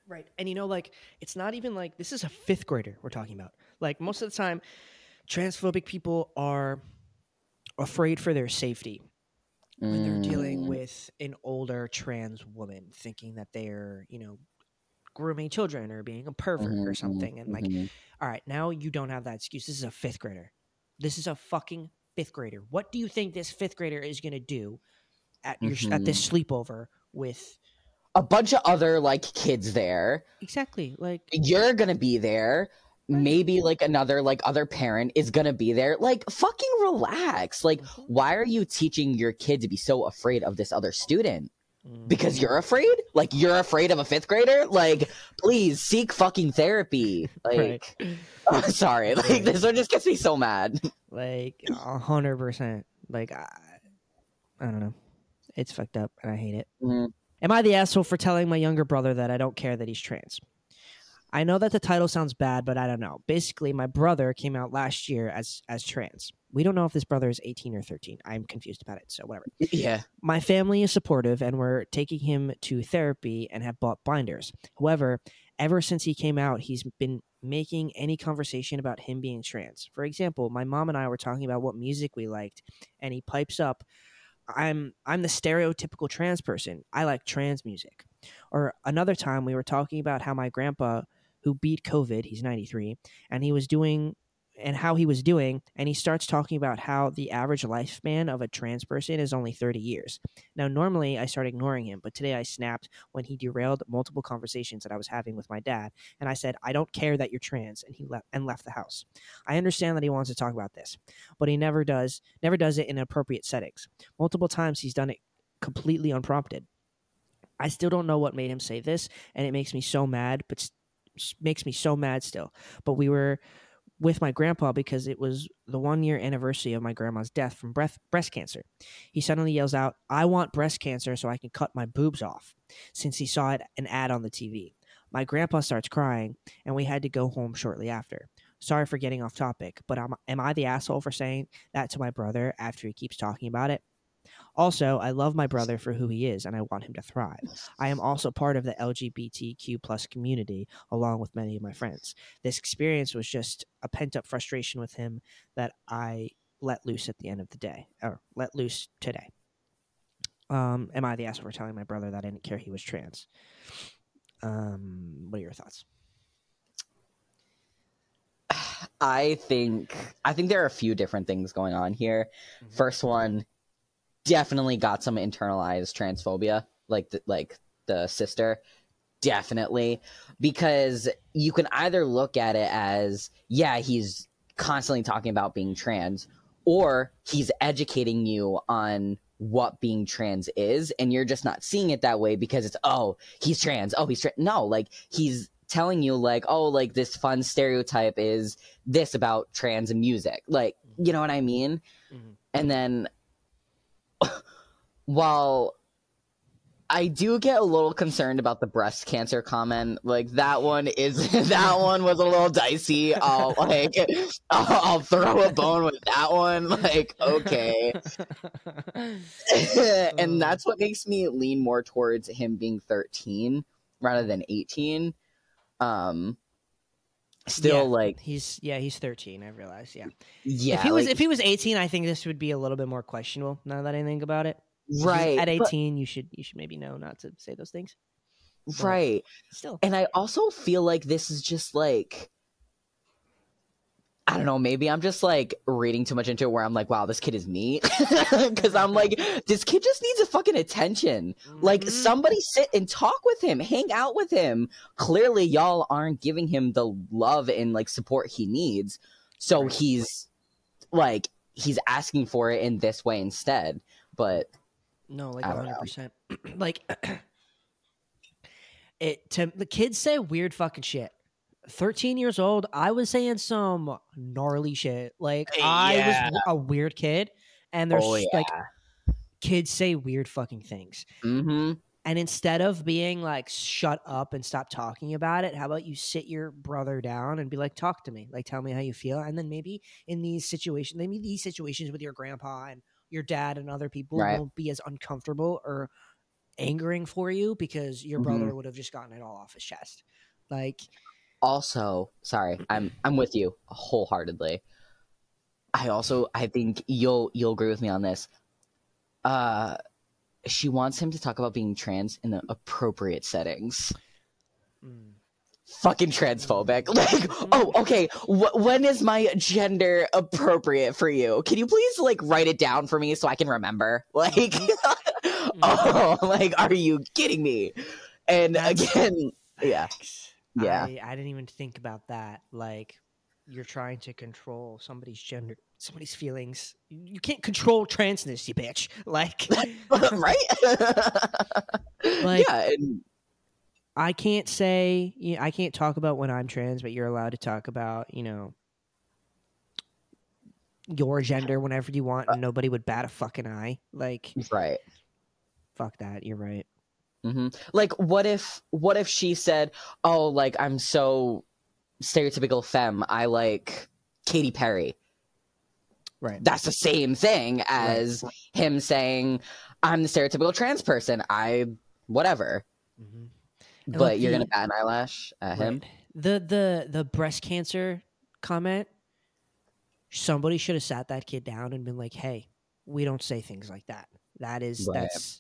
Right. And you know, like, it's not even like this is a fifth grader we're talking about. Like, most of the time, transphobic people are afraid for their safety when they're dealing Mm, with an older trans woman, thinking that they're, you know, grooming children or being a pervert mhm, or something. And, like, mhm. all right, now you don't have that excuse. This is a fifth grader. This is a fucking fifth grader. What do you think this fifth grader is going to do at your at this sleepover with a bunch of other like kids there. exactly like You're gonna be there. Maybe like another like other parent is gonna be there. Like fucking relax. Like why are you teaching your kid to be so afraid of this other student? Because you're afraid? Like you're afraid of a fifth grader? Like please seek fucking therapy. Like Right. oh, sorry. Like this one just gets me so mad. like a hundred percent like I, I don't know it's fucked up and i hate it Mhm. am i the asshole for telling my younger brother that i don't care that he's trans i know that the title sounds bad but i don't know basically my brother came out last year as as trans we don't know if this brother is 18 or 13 i'm confused about it so whatever Yeah. my family is supportive and we're taking him to therapy and have bought binders. However, ever since he came out, he's been making any conversation about him being trans. For example, my mom and I were talking about what music we liked, and he pipes up, I'm I'm the stereotypical trans person. I like trans music. Or another time we were talking about how my grandpa who beat COVID, he's 93, and he was doing and how he was doing, and he starts talking about how the average lifespan of a trans person is only 30 years. Now, normally I start ignoring him, but today I snapped when he derailed multiple conversations that I was having with my dad, and I said, "I don't care that you're trans," and he left and left the house. I understand that he wants to talk about this, but he never does, never does it in appropriate settings. Multiple times he's done it completely unprompted. I still don't know what made him say this, and it makes me so mad, but makes me so mad still. But we were with my grandpa because it was the one year anniversary of my grandma's death from breath, breast cancer. He suddenly yells out, I want breast cancer so I can cut my boobs off, since he saw it an ad on the TV. My grandpa starts crying, and we had to go home shortly after. Sorry for getting off topic, but am, am I the asshole for saying that to my brother after he keeps talking about it? Also, I love my brother for who he is, and I want him to thrive. I am also part of the LGBTQ plus community, along with many of my friends. This experience was just a pent up frustration with him that I let loose at the end of the day, or let loose today. Um, am I the asshole for telling my brother that I didn't care he was trans? Um, what are your thoughts? I think I think there are a few different things going on here. Mhm. First one definitely got some internalized transphobia, like the, like the sister, definitely, because you can either look at it as yeah he's constantly talking about being trans, or he's educating you on what being trans is, and you're just not seeing it that way because it's oh he's trans, oh he's trans. No, like he's telling you like oh like this fun stereotype is this about trans and music like you know what i mean Mhm. and then while i do get a little concerned about the breast cancer comment like that one is that one was a little dicey. I'll like I'll, I'll throw a bone with that one like okay. And that's what makes me lean more towards him being 13 rather than 18 um still Yeah. like he's yeah, he's thirteen. I realize Yeah, yeah if he was like- if he was eighteen, I think this would be a little bit more questionable. Now that I think about it, right at but- eighteen, you should you should maybe know not to say those things. but- right Still, and i also feel like this is just like I don't know, maybe I'm just like reading too much into it where I'm like, wow, this kid is me. Cause I'm like, this kid just needs a fucking attention. Like Mhm. somebody sit and talk with him, hang out with him. Clearly y'all aren't giving him the love and like support he needs. So Right. he's like he's asking for it in this way instead. But No, like I don't hundred know. percent. Like it to the kids say weird fucking shit. Thirteen years old, I was saying some gnarly shit. Like I Yeah. was a weird kid, and there's oh yeah. like kids say weird fucking things. mm-hmm. And instead of being like, shut up and stop talking about it, how about you sit your brother down and be like, talk to me, like, tell me how you feel. And then maybe in these situations, maybe these situations with your grandpa and your dad and other people Right. won't be as uncomfortable or angering for you because your brother Mhm. would have just gotten it all off his chest. Like, also sorry i'm i'm with you wholeheartedly. I also i think you'll you'll agree with me on this. Uh she wants him to talk about being trans in the appropriate settings. Mm, fucking transphobic. Like oh okay wh- when is my gender appropriate for you? Can you please like write it down for me so i can remember? Like oh, like, are you kidding me? And That's- again, yeah. Yeah. I, I didn't even think about that. Like you're trying to control somebody's gender, somebody's feelings. You can't control transness, you bitch. Like right? Like- yeah, and I can't say you know, I can't talk about when I'm trans, but you're allowed to talk about you know your gender whenever you want, and uh, nobody would bat a fucking eye. Like right. fuck that. You're right. Hmm Like, what if, what if she said, "Oh, like I'm so stereotypical femme. I like Katy Perry." Right. That's the same thing as him saying, "I'm the stereotypical trans person. I whatever." Mhm. But like you're the- gonna bat an eyelash at him. The the the breast cancer comment. Somebody should have sat that kid down and been like, "Hey, we don't say things like that. That is Right. that's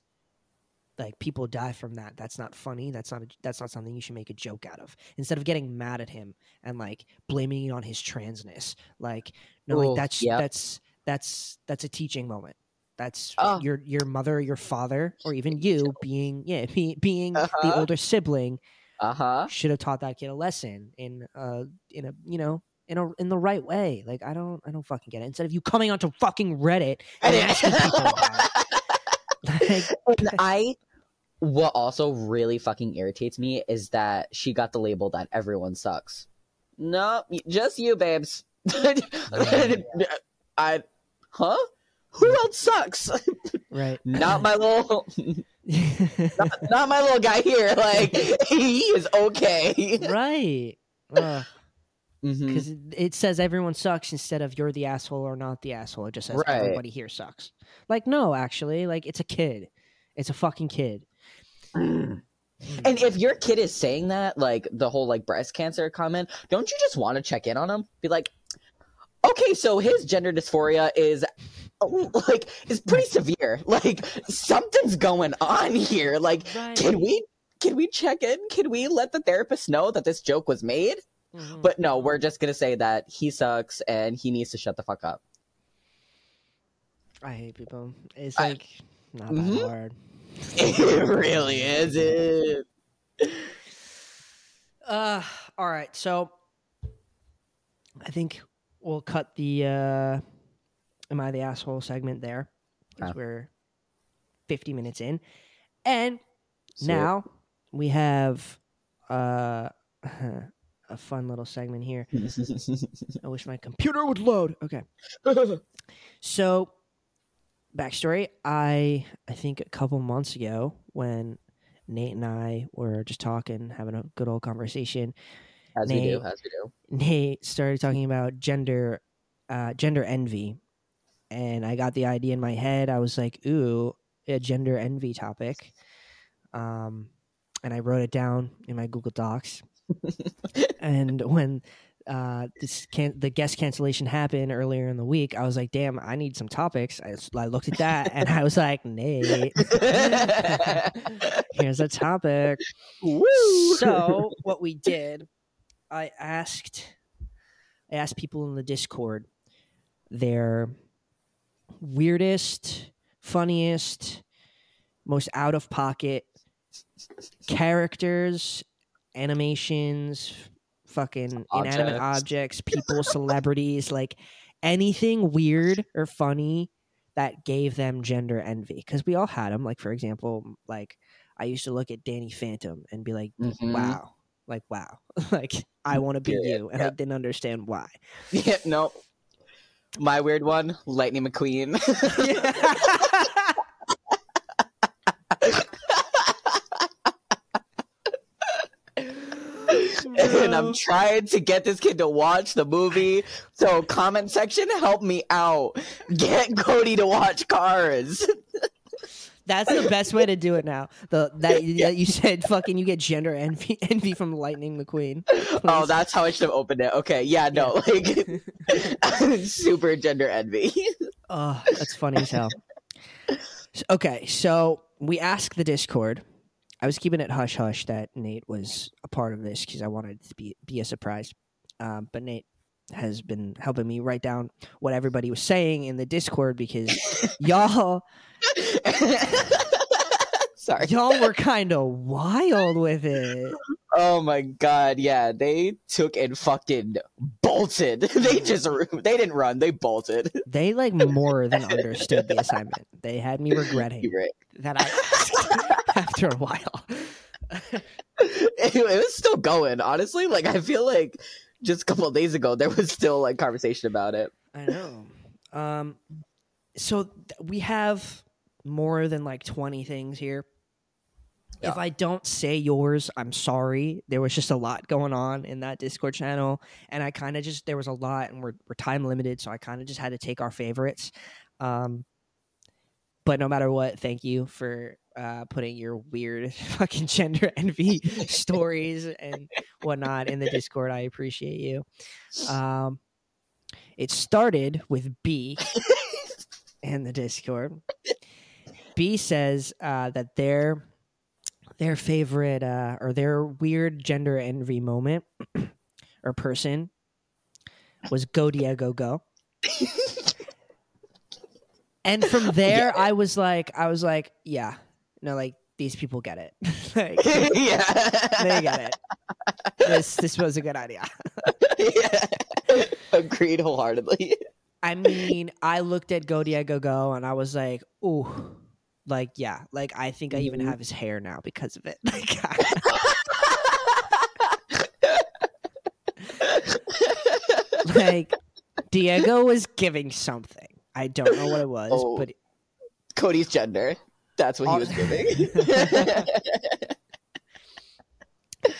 like people die from that. That's not funny. That's not a, that's not something you should make a joke out of. Instead of getting mad at him and like blaming it on his transness, like no, Ooh, like that's yep. that's that's that's a teaching moment. That's Oh. your your mother, your father, or even you being yeah be, being the Uh-huh. older sibling Uh huh. should have taught that kid a lesson in uh in a you know in a in the right way. Like I don't I don't fucking get it. Instead of you coming onto fucking Reddit and asking people about it. Like, And I, what also really fucking irritates me is that she got the label that everyone sucks. No, y- just you, babes. I, huh? Who else sucks? right. not my little, not, not my little guy here. Like he is okay. right. Because mm-hmm. it, it says everyone sucks instead of you're the asshole or not the asshole. It just says Right. everybody here sucks. Like no, actually, like it's a kid. It's a fucking kid. And if your kid is saying that, like the whole like breast cancer comment, don't you just want to check in on him? Be like, okay, so his gender dysphoria is like is pretty severe. Like something's going on here. Like, Right. can we can we check in? Can we let the therapist know that this joke was made? Mhm. But no, we're just gonna say that he sucks and he needs to shut the fuck up. I hate people. It's I- like not Mhm. that hard. It really isn't. Uh, all right. So I think we'll cut the uh, "Am I the asshole?" segment there because Ah. we're fifty minutes in, and now we have uh, a fun little segment here. I wish my computer would load. Okay. So, backstory: I I think a couple months ago when Nate and I were just talking, having a good old conversation, as we do, Nate. as we do. Nate started talking about gender, uh, gender envy, and I got the idea in my head. I was like, "Ooh, a gender envy topic," um, and I wrote it down in my Google Docs. and when uh, this can the guest cancellation happened earlier in the week, I was like, "Damn, I need some topics." I looked at that and I was like, "Nate, here's a topic." Woo! so what we did i asked i asked people in the discord their weirdest funniest most out of pocket characters animations fucking inanimate Objects. objects people celebrities like anything weird or funny that gave them gender envy because we all had them like for example like i used to look at danny phantom and be like Mhm. wow like wow like i want to be Period. you and i didn't understand why Yeah, no. My weird one, Lightning McQueen. and I'm trying to get this kid to watch the movie. So comment section, help me out. Get Cody to watch Cars. that's the best way to do it now the that, that you said fucking you get gender envy envy from lightning mcqueen Oh, that's how I should have opened it. Okay, yeah, no, like super gender envy. Oh, that's funny as hell. Okay, so we ask the Discord. I was keeping it hush hush that Nate was a part of this because I wanted it to be be a surprise. Um, but Nate has been helping me write down what everybody was saying in the Discord because y'all Sorry. Y'all were kind of wild with it. Oh my god, yeah, they took and fucking bolted. they just they didn't run, they bolted. They like more than understood the assignment. They had me regretting right. that I after a while. It, it was still going, honestly. Like I feel like just a couple of days ago there was still like conversation about it. I know. Um, so th- we have more than like 20 things here. If I don't say yours, I'm sorry. There was just a lot going on in that Discord channel, and I kind of just there was a lot, and we're we're time limited, so I kind of just had to take our favorites. Um, but no matter what, thank you for uh, putting your weird fucking gender envy stories and whatnot in the Discord. I appreciate you. Um, it started with B in the Discord. B says uh, that their their favorite uh, or their weird gender envy moment or person was Go Diego Go. and from there, I was like, I was like, yeah, no, like these people get it. like, yeah. they get it. This this was a good idea. yeah. Agreed wholeheartedly. I mean, I looked at Go Diego Go and I was like, ooh, like yeah, like I think I even Mhm. have his hair now because of it. Like, like Diego was giving something. I don't know what it was, Oh. but Cody's gender. That's what he was giving.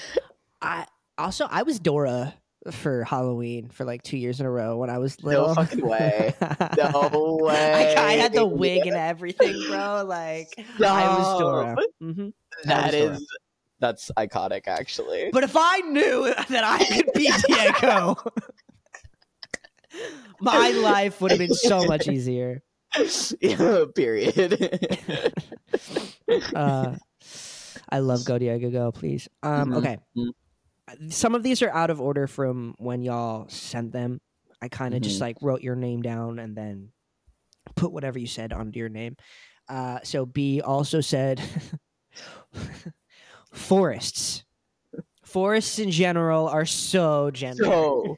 I also I was Dora for Halloween for like two years in a row when I was little. no fucking way. No I, way. I had the wig and everything, bro. Like I was Dora. hmm That was Dora. is that's iconic actually. But if I knew that I could be Diego, my life would have been so much easier. yeah, period. Uh, I love Go Diego Go, please. Um, Mhm. Okay. Some of these are out of order from when y'all sent them. I kind of just Mhm. like wrote your name down and then put whatever you said onto your name. Uh, so B also said forests. Forests in general are so gender. so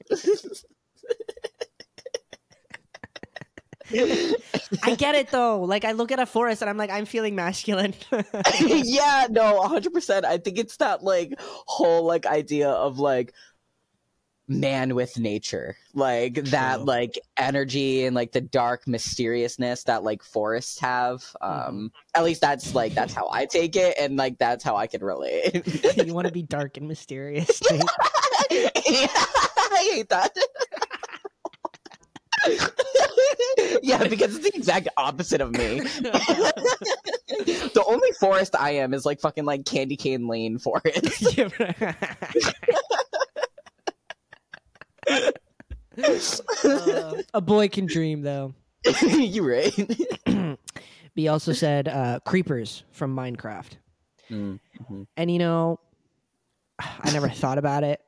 I get it though. Like I look at a forest and I'm like, I'm feeling masculine. yeah, no, 100%. I think it's that like whole like idea of like man with nature. Like that like energy and like the dark mysteriousness that like forests have. Um at least that's like that's how I take it and like that's how I can relate. you want to be dark and mysterious. Nate. I hate that. yeah, because it's the exact opposite of me. the only forest I am is like fucking like candy cane lane forest. Uh, a boy can dream though. you right. B also said uh, creepers from Minecraft. Mm, And you know, I never thought about it,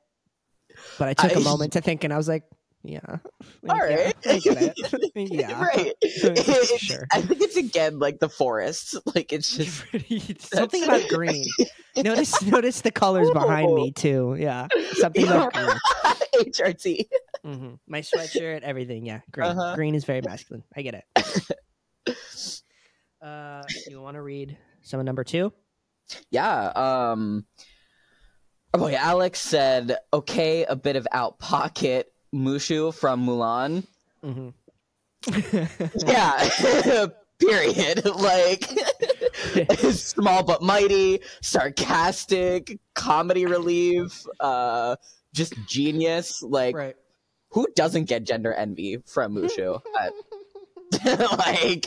but I took a I- moment to think, and I was like, "Yeah, All yeah, right. I get it. yeah, right. Sure. I think it's again like the forest. Like it's just something about green. Notice, notice the colors behind me too. Yeah, something about green. HRT. hmm My sweatshirt, everything. Yeah, green. Uh-huh. Green is very masculine. I get it. uh, you want to read some of number two? Yeah. Um. Oh yeah. Alex said, "Okay, a bit of out pocket Mushu from Mulan." hmm Yeah. Period. Like small but mighty, sarcastic, comedy relief, uh, just genius. Like right. who doesn't get gender envy from Mushu? I- like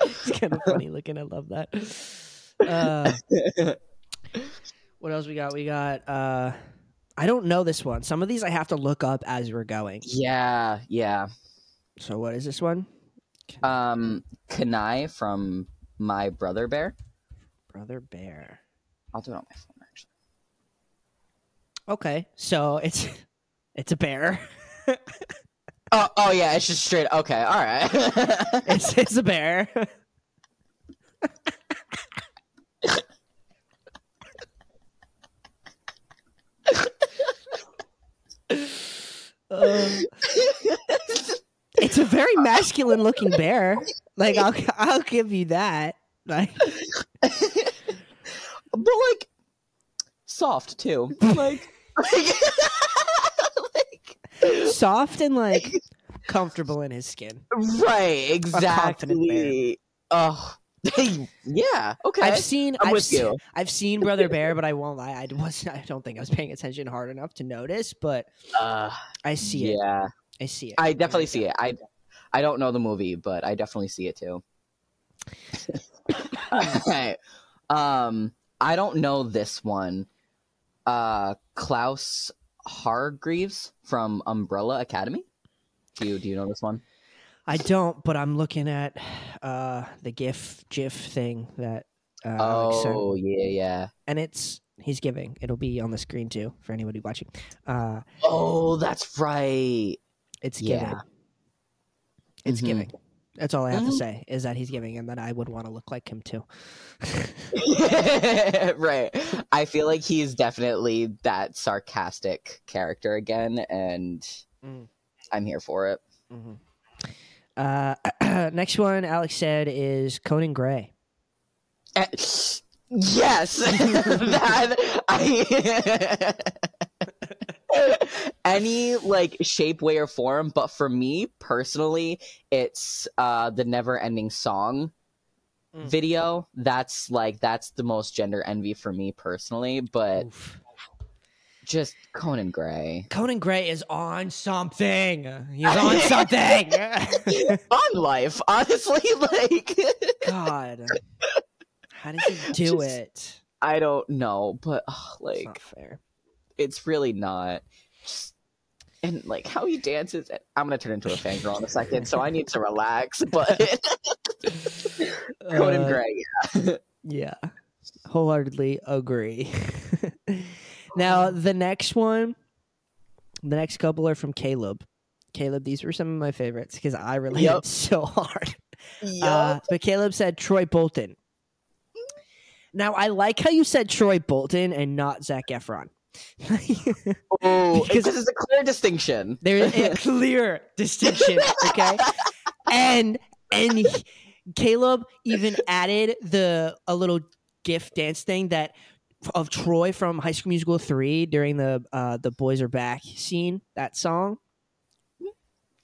It's kind of funny looking. I love that. Uh, what else we got? We got. uh I don't know this one. Some of these I have to look up as we're going. yeah, yeah. So what is this one? Um, Kenai from My Brother Bear. Brother Bear. I'll do it on my phone actually. Okay, so it's it's a bear. Oh, oh yeah, it's just straight. Okay, all right. it's it's a bear. Um, it's a very masculine looking bear. Like I'll I'll give you that. Like but like soft too. Like, like, like soft and like comfortable in his skin. right, confident bear. exactly. Oh, yeah. Okay, I've seen I'm I've with se- you. I've seen Brother Bear, but I won't lie. I was I don't think I was paying attention hard enough to notice, but Uh, I see it. yeah, I see it. I definitely see it. I I don't know the movie, but I definitely see it too. Alright. Um, I don't know this one. Uh, Klaus Hargreaves from Umbrella Academy. Do you do you know this one? I don't, but I'm looking at uh the GIF GIF thing that uh, Oh yeah, yeah. and it's he's giving. It'll be on the screen too for anybody watching. Uh, Oh, that's right. it's Yeah. giving. It's Mhm. giving. That's all I have to Mhm. say is that he's giving, and that I would want to look like him too. right. I feel like he's definitely that sarcastic character again, and Mm. I'm here for it. Mhm. Uh, next one, Alex said is Conan Gray. Eh, Yes, that I. Any like shape, way, or form, but for me personally, it's uh the never ending song Mm. video. That's like that's the most gender envy for me personally, but Oof. Just Conan Gray. Conan Gray is on something. He's on something. on life, honestly, like God, how did he do Just- it? I don't know, but ugh, It's like not fair. it's really not. Just, and like how he dances, I'm gonna turn into a fangirl in a second, so I need to relax. But Conan Uh, Gray, Yeah, wholeheartedly agree. Now the next one, the next couple are from Caleb. Caleb, these were some of my favorites because I related Yep. so hard. yeah, Uh, but Caleb said Troy Bolton. Now I like how you said Troy Bolton and not Zac Efron. oh, because- because it's a clear distinction. there is a clear distinction, okay? And and he- Caleb even added the a little GIF dance thing that of Troy from High School Musical three during the uh, the boys are back scene. That song.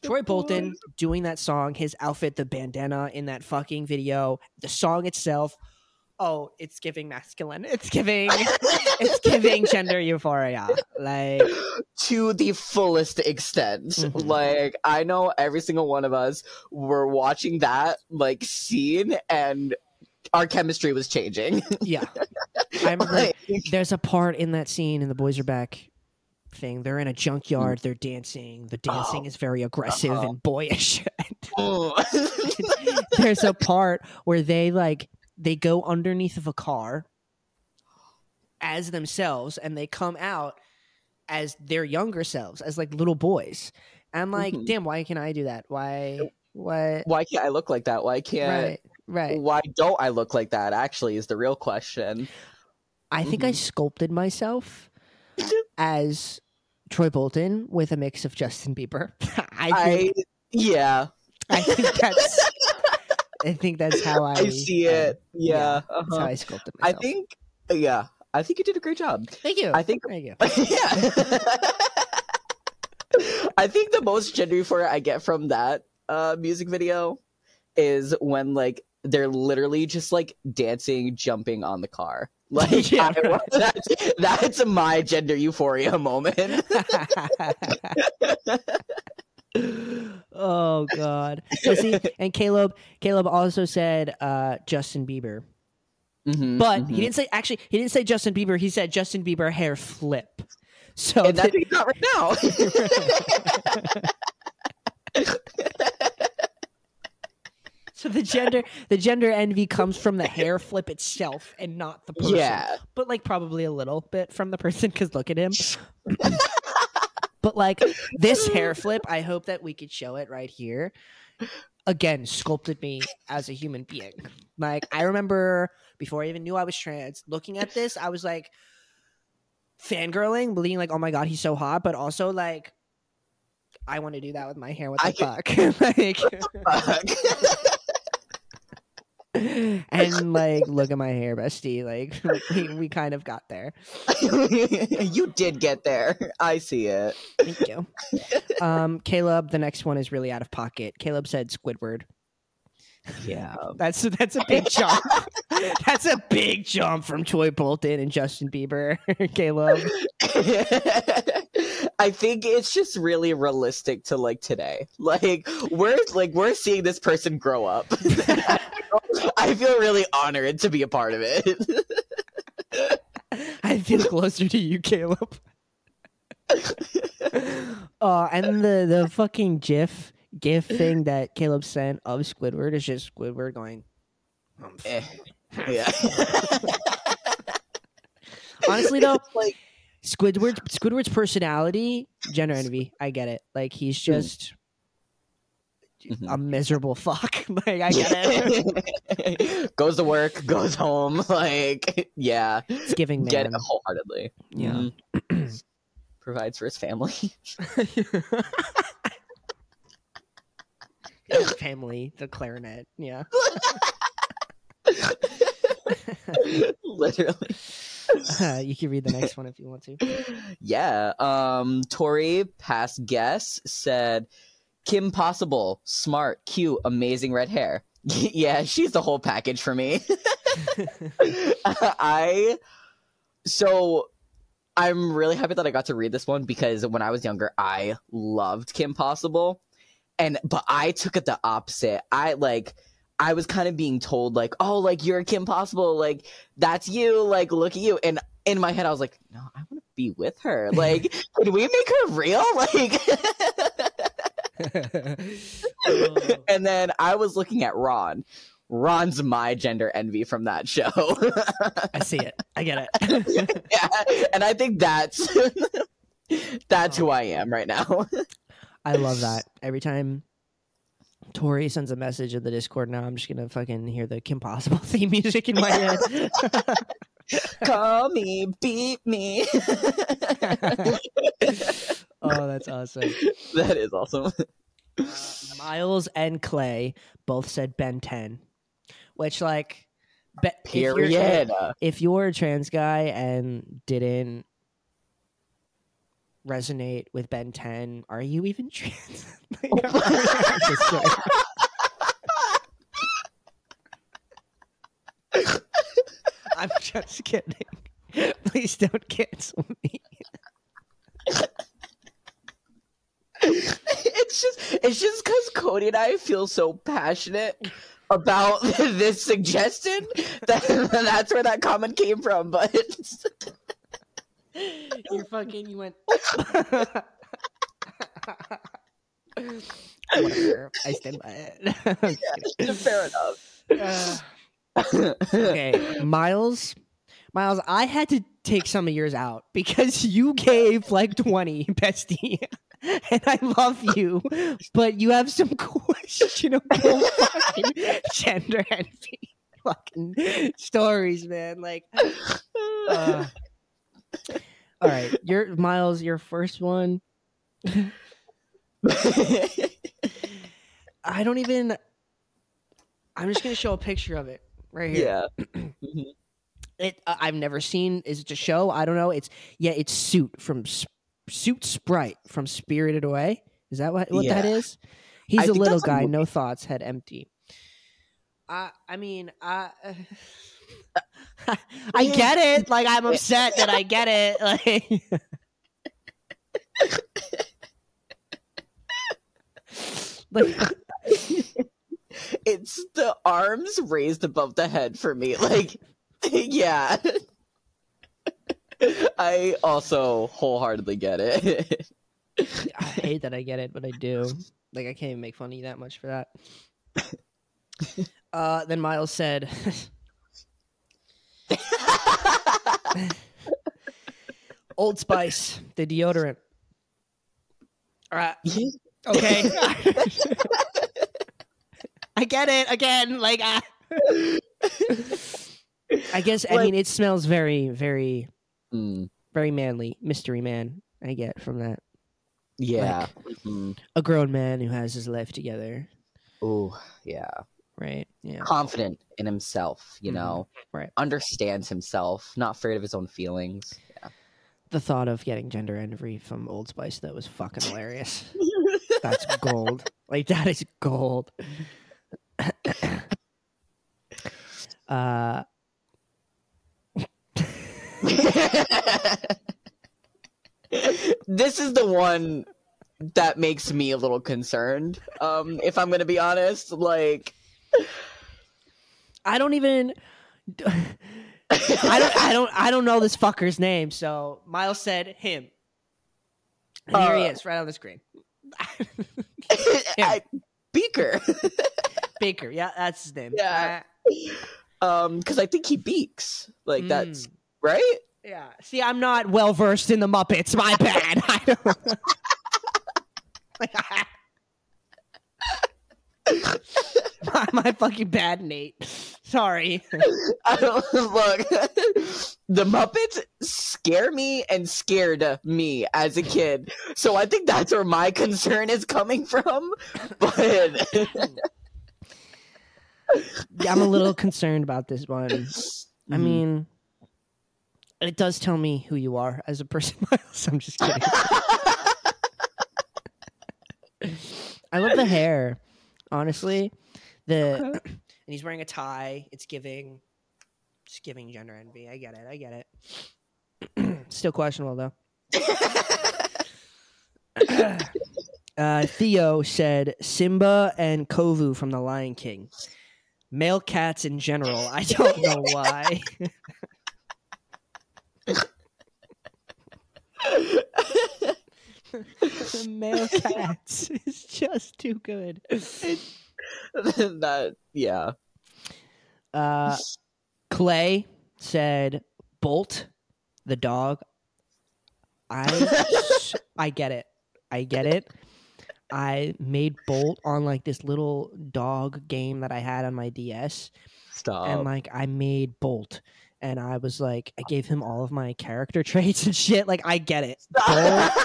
Troy Bolton doing that song, his outfit, the bandana in that fucking video, the song itself. Oh, it's giving masculine. It's giving. it's giving gender euphoria. Like to the fullest extent. Mhm. Like I know every single one of us were watching that like scene and our chemistry was changing. yeah, I remember Like, there's a part in that scene in the boys are back thing. They're in a junkyard. They're dancing. The dancing Oh. is very aggressive Uh-huh. and boyish. mm. there's a part where they like they go underneath of a car as themselves and they come out as their younger selves as like little boys i'm like Mhm. damn why can't i do that why what Why can't I look like that? Why can't right right why don't I look like that actually is the real question. i think i Mhm. sculpted myself as troy bolton with a mix of justin bieber i I yeah. i, think that's i think that's how i I see um, it. Yeah. yeah, that's how uh-huh. i sculpted I think yeah. I think you did a great job. thank you I think thank you yeah. I think the most gender for I get from that uh, music video is when like they're literally just like dancing, jumping on the car. Like Yeah, I- right. that's, that's my gender euphoria moment. oh god. So see, and Caleb Caleb also said uh, Justin Bieber. Mhm, But mhm. he didn't say actually he didn't say Justin Bieber, he said Justin Bieber hair flip. So and that's what he's right now. so the gender the gender envy comes from the hair flip itself and not the person. yeah. But like probably a little bit from the person cuz look at him. but like this hair flip, I hope that we could show it right here. Again, sculpted me as a human being. Like I remember before I even knew I was trans, looking at this, I was like fangirling, being like, "Oh my god, he's so hot," but also like I want to do that with my hair. What I the fuck? like, Fuck. and like, look at my hair, bestie. Like, we, we kind of got there. you did get there. I see it. Thank you. Um, Caleb, the next one is really out of pocket. Caleb said Squidward. Yeah. That's that's a big jump. that's a big jump from Troy Bolton and Justin Bieber. Caleb. I think it's just really realistic to like today. Like we're like we're seeing this person grow up. I feel really honored to be a part of it. I feel closer to you, Caleb. uh, and the the fucking GIF GIF thing that Caleb sent of Squidward is just Squidward going. "Um, Eh, yeah. Honestly, though, like Squidward's Squidward's personality, gender envy. I get it. Like he's just A miserable fuck. like I get it. goes to work, goes home, like yeah. It's giving man. Get it wholeheartedly. Yeah. Mhm. Provides for his family. His family, the clarinet. Yeah. Literally. Uh, you can read the next one if you want to. Yeah. Um Tori, past guest, said Kim Possible, smart, cute, amazing red hair. yeah, she's the whole package for me. I so I'm really happy that I got to read this one because when I was younger, I loved Kim Possible. And but I took it the opposite. I like I was kind of being told like, "Oh, like you're Kim Possible, like that's you, like look at you." And in my head I was like, "No, I want to be with her. Like, can we make her real?" Like. and then I was looking at Ron. Ron's my gender envy from that show. I see it. I get it. yeah, and I think that's that's who I am right now. I love that. Every time Tori sends a message in the Discord now, I'm just gonna fucking hear the Kim Possible theme music in my head. Call me, beat me. oh, that's awesome. that is awesome. Uh, Miles and Clay both said Ben 10, which like be- if you're- Period. If you're, a trans guy and didn't resonate with Ben 10, are you even trans? Like, I'm just joking. I'm just kidding. Please don't cancel me. it's just it's just because Cody and I feel so passionate about this suggestion that that's where that comment came from. But You're fucking. You went. Whatever. I stand by it. I'm just kidding. fair enough. Uh, okay, Miles. Miles, I had to take some of yours out because you gave like 20, bestie. And I love you, but you have some questionable fucking gender envy fucking stories, man. Like, uh, all right, your Miles, your first one. I don't even. I'm just gonna show a picture of it right here. yeah. Mhm. It uh, I've never seen. Is it a show? I don't know. It's yeah. It's Soot from Soot Sprite from Spirited Away. Is that what what that Yeah. is? He's I a little that's a guy, no thoughts, head empty. I I mean I. I get it. Like I'm upset that I get it. Like like it's the arms raised above the head for me. Like, yeah. I also wholeheartedly get it. I hate that I get it, but I do. Like I can't even make fun of you that much for that. Uh, then Miles said, "Old Spice, the deodorant." All right, okay. I get it again. Like, I, I guess I Like- mean it smells very, very, Mm, very manly. Mystery man. I get from that. Yeah. Mhm. A grown man who has his life together, Oh yeah. right? Yeah. Confident in himself, you Mhm. know. Right. Understands himself, not afraid of his own feelings. The thought of getting gender envy from Old Spice that was fucking hilarious. That's gold. Like that is gold. Uh this is the one that makes me a little concerned. Um, if I'm gonna be honest, like I don't even I don't I don't I don't know this fucker's name, so Miles said him. And here he Uh, is, right on the screen. I, Beaker. Baker, yeah, that's his name. Yeah. Um, because I think he beaks. Like Uh, that's mm, right. yeah. See, I'm not well versed in the Muppets. My bad. I don't. my, my fucking bad, Nate. Sorry. I don't look. the Muppets scare me and scared me as a kid, so I think that's where my concern is coming from. But Yeah, I'm a little concerned about this one. I Mhm. mean, it does tell me who you are as a person, Miles. I'm just kidding. I love the hair, honestly. The and he's wearing a tie. It's giving, it's giving gender envy. I get it. I get it. Still questionable though. uh, Theo said Simba and Kovu from The Lion King. Male cats in general. I don't know why. the male cats is just too good. that yeah. Uh, Clay said Bolt, the dog. I I get it. I get it. I made Bolt on like this little dog game that I had on my DS, Stop. and like I made Bolt, and I was like, I gave him all of my character traits and shit. Like I get it. Bolt,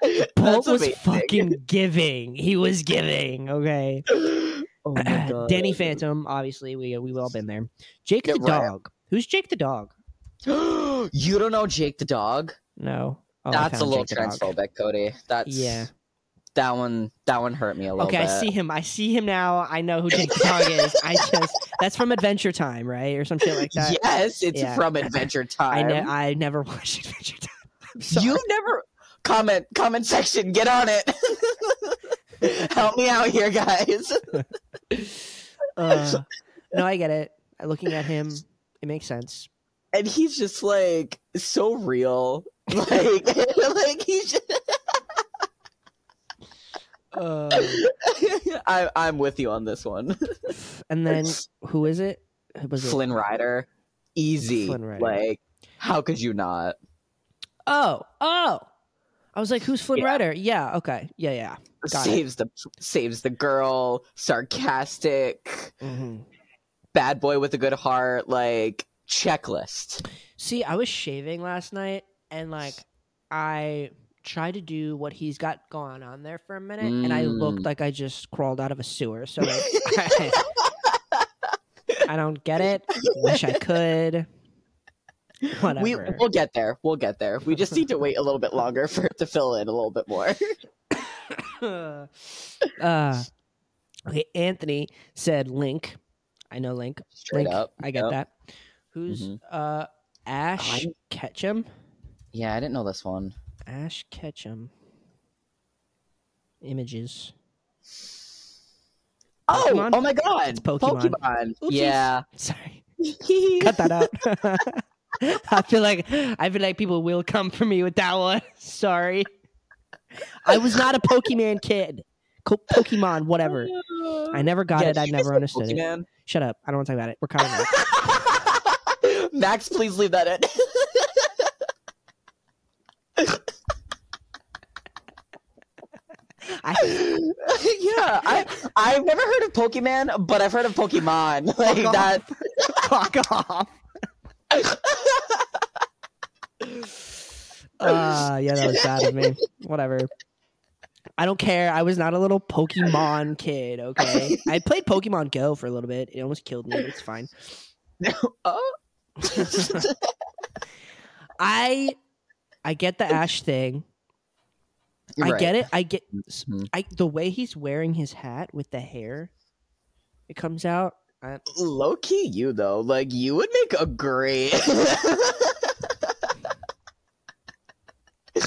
Bolt was amazing. fucking giving. He was giving. Okay. Oh my God. Danny Phantom, obviously, we uh, we've all been there. Jake Yeah, the right. dog. Who's Jake the dog? you don't know Jake the dog? No. Oh, That's a little Jake dog. transphobic, Cody. That's Yeah. That one. That one hurt me a little Okay, bit. I see him. I see him now. I know who Jake the dog is. I just that's from Adventure Time, right, or some shit like that. Yes, it's Yeah. from Adventure I Time. ne- I never watched Adventure Time. You never comment comment section. Get on it. Help me out here, guys. Uh, no, I get it. Looking at him, it makes sense. And he's just like so real. Like, like he's. Just... Uh, I, I'm with you on this one. and then who is it? Who Was it? Flynn Rider, easy. Flynn Rider. Like, how could you not? Oh, oh. I was like, who's Flynn Yeah. Rider? Yeah. Okay. Yeah. Yeah. Got it. saves the saves the girl, sarcastic, hmm bad boy with a good heart, like checklist. See, I was shaving last night, and like, I tried to do what he's got going on there for a minute, and I looked Mm. like I just crawled out of a sewer. So like, I, I don't get it. Wish I could. Whatever. We we'll get there. We'll get there. We just need to wait a little bit longer for it to fill in a little bit more. uh, okay, Anthony said Link. I know Link. Straight Link. up. I get Yep. that. Who's Mhm. uh Ash I- Ketchum? Yeah, I didn't know this one. Ash Ketchum. Images. Oh, Pokemon? oh my god. It's Pokemon. Oopsies. Yeah. Sorry. Cut that out. I feel like I feel like people will come for me with that one. Sorry. I was not a Pokemon kid. Co- Pokemon, whatever. I never got Yeah, it. I never understood say it. Shut up. I don't want to talk about it. We're cutting it. Max, please leave that in. I, yeah, I I've never heard of Pokemon, but I've heard of Pokemon. Like Fuck that. Fuck off. Uh, yeah, that was bad of me. Whatever. I don't care. I was not a little Pokemon kid. Okay, I played Pokemon Go for a little bit. It almost killed me. It's fine. oh. I I get the Ash thing. I Right. get it. I get Mhm. I the way he's wearing his hat with the hair. It comes out. I, Low key, you though, like you would make a great.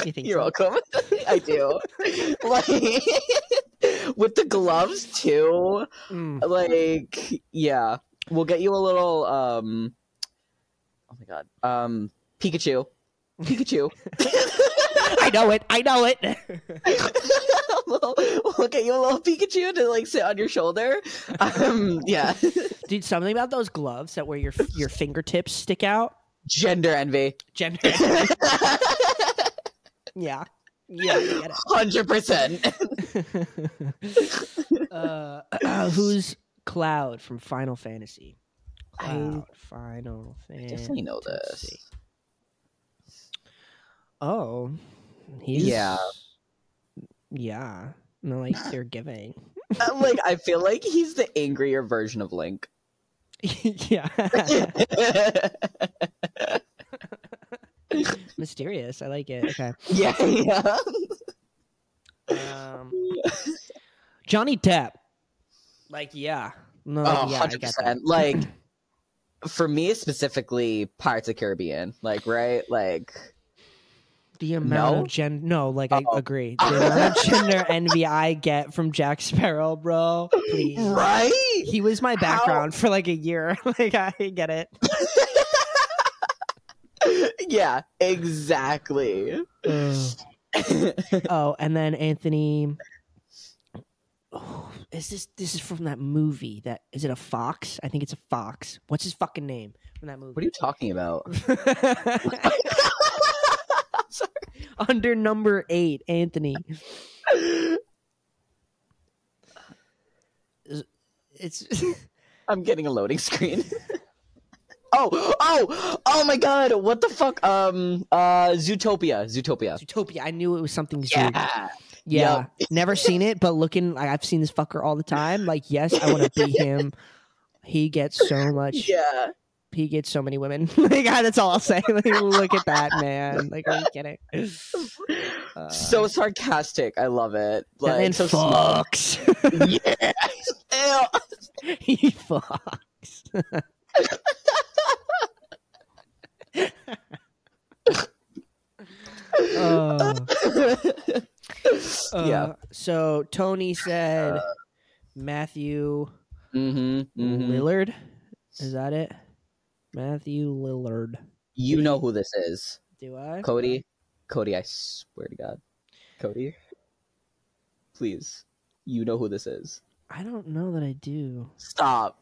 you think You're so? welcome. I do. like with the gloves too. Mm. Like yeah, we'll get you a little. um Oh my god. Um, Pikachu. Pikachu. I know it. I know it. we'll, we'll get you a little Pikachu to like sit on your shoulder. Um, yeah. Dude, something about those gloves that where your your fingertips stick out. Gender envy. Gender. Envy. yeah. Yeah. Hundred percent. it. uh, who's Cloud from Final Fantasy? I- Cloud, Final Fantasy. I definitely know this. Oh, he's Yeah. yeah. No, like they're giving. Uh, like I feel like he's the angrier version of Link. yeah, mysterious. I like it. Okay. yeah, yeah. Um, Johnny Depp. Like, yeah. No, Oh, yeah, 100%. Like for me specifically, Pirates of Caribbean. Like right, like The amount No? of gen no, like I Uh-oh. agree. The amount of gender envy I get from Jack Sparrow, bro. Please. right. He was my How- background for like a year. like I get it. yeah, exactly. oh, and then Anthony. Oh, is this this is from that movie? That is it a fox? I think it's a fox. What's his fucking name from that movie? what are you talking about? Sorry. Under number eight, Anthony. It's I'm getting a loading screen. oh, oh, oh my god, what the fuck? Um uh Zootopia. Zootopia. Zootopia. I knew it was something zoo. Yeah. Yeah, never seen it, but looking, like, I've seen this fucker all the time. Like, yes, I want to be him. He gets so much. Yeah. He gets so many women. like, that's all I'll say. Like, look at that man. Like, are you kidding? Uh, so sarcastic. I love it. that Like man so fucks. yeah. He fucks. Uh, yeah. uh, So Tony said Matthew Mm-hmm, mm-hmm. Lillard. Is that it? Matthew Lillard. You know who this is. Do I? Cody. Cody, I swear to God. Cody. Please. You know who this is. I don't know that I do. Stop.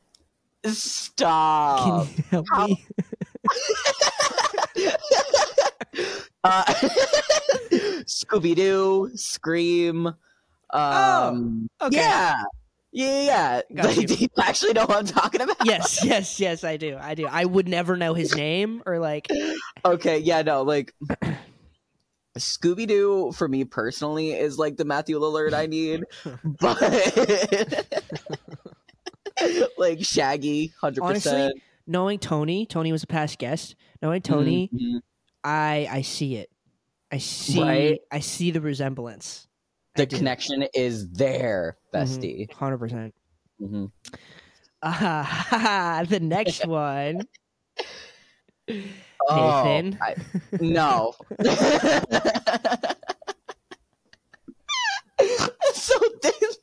Stop. Can Stop. you help how- me? uh, Scooby Doo, Scream. Um, Okay. Yeah. Yeah, yeah. Like, you. do you actually know what I'm talking about? Yes, yes, yes, I do. I do. I would never know his name or like. Okay, yeah, no, like Scooby Doo for me personally is like the Matthew Lillard I need, but like Shaggy, hundred percent. Knowing Tony, Tony was a past guest. Knowing Tony, Mm-hmm. I I see it. I see. Right? I see the resemblance. The connection is there, bestie. Hundred percent. Mhm. Ah, the next one. Oh, Nathan. I- no. so this,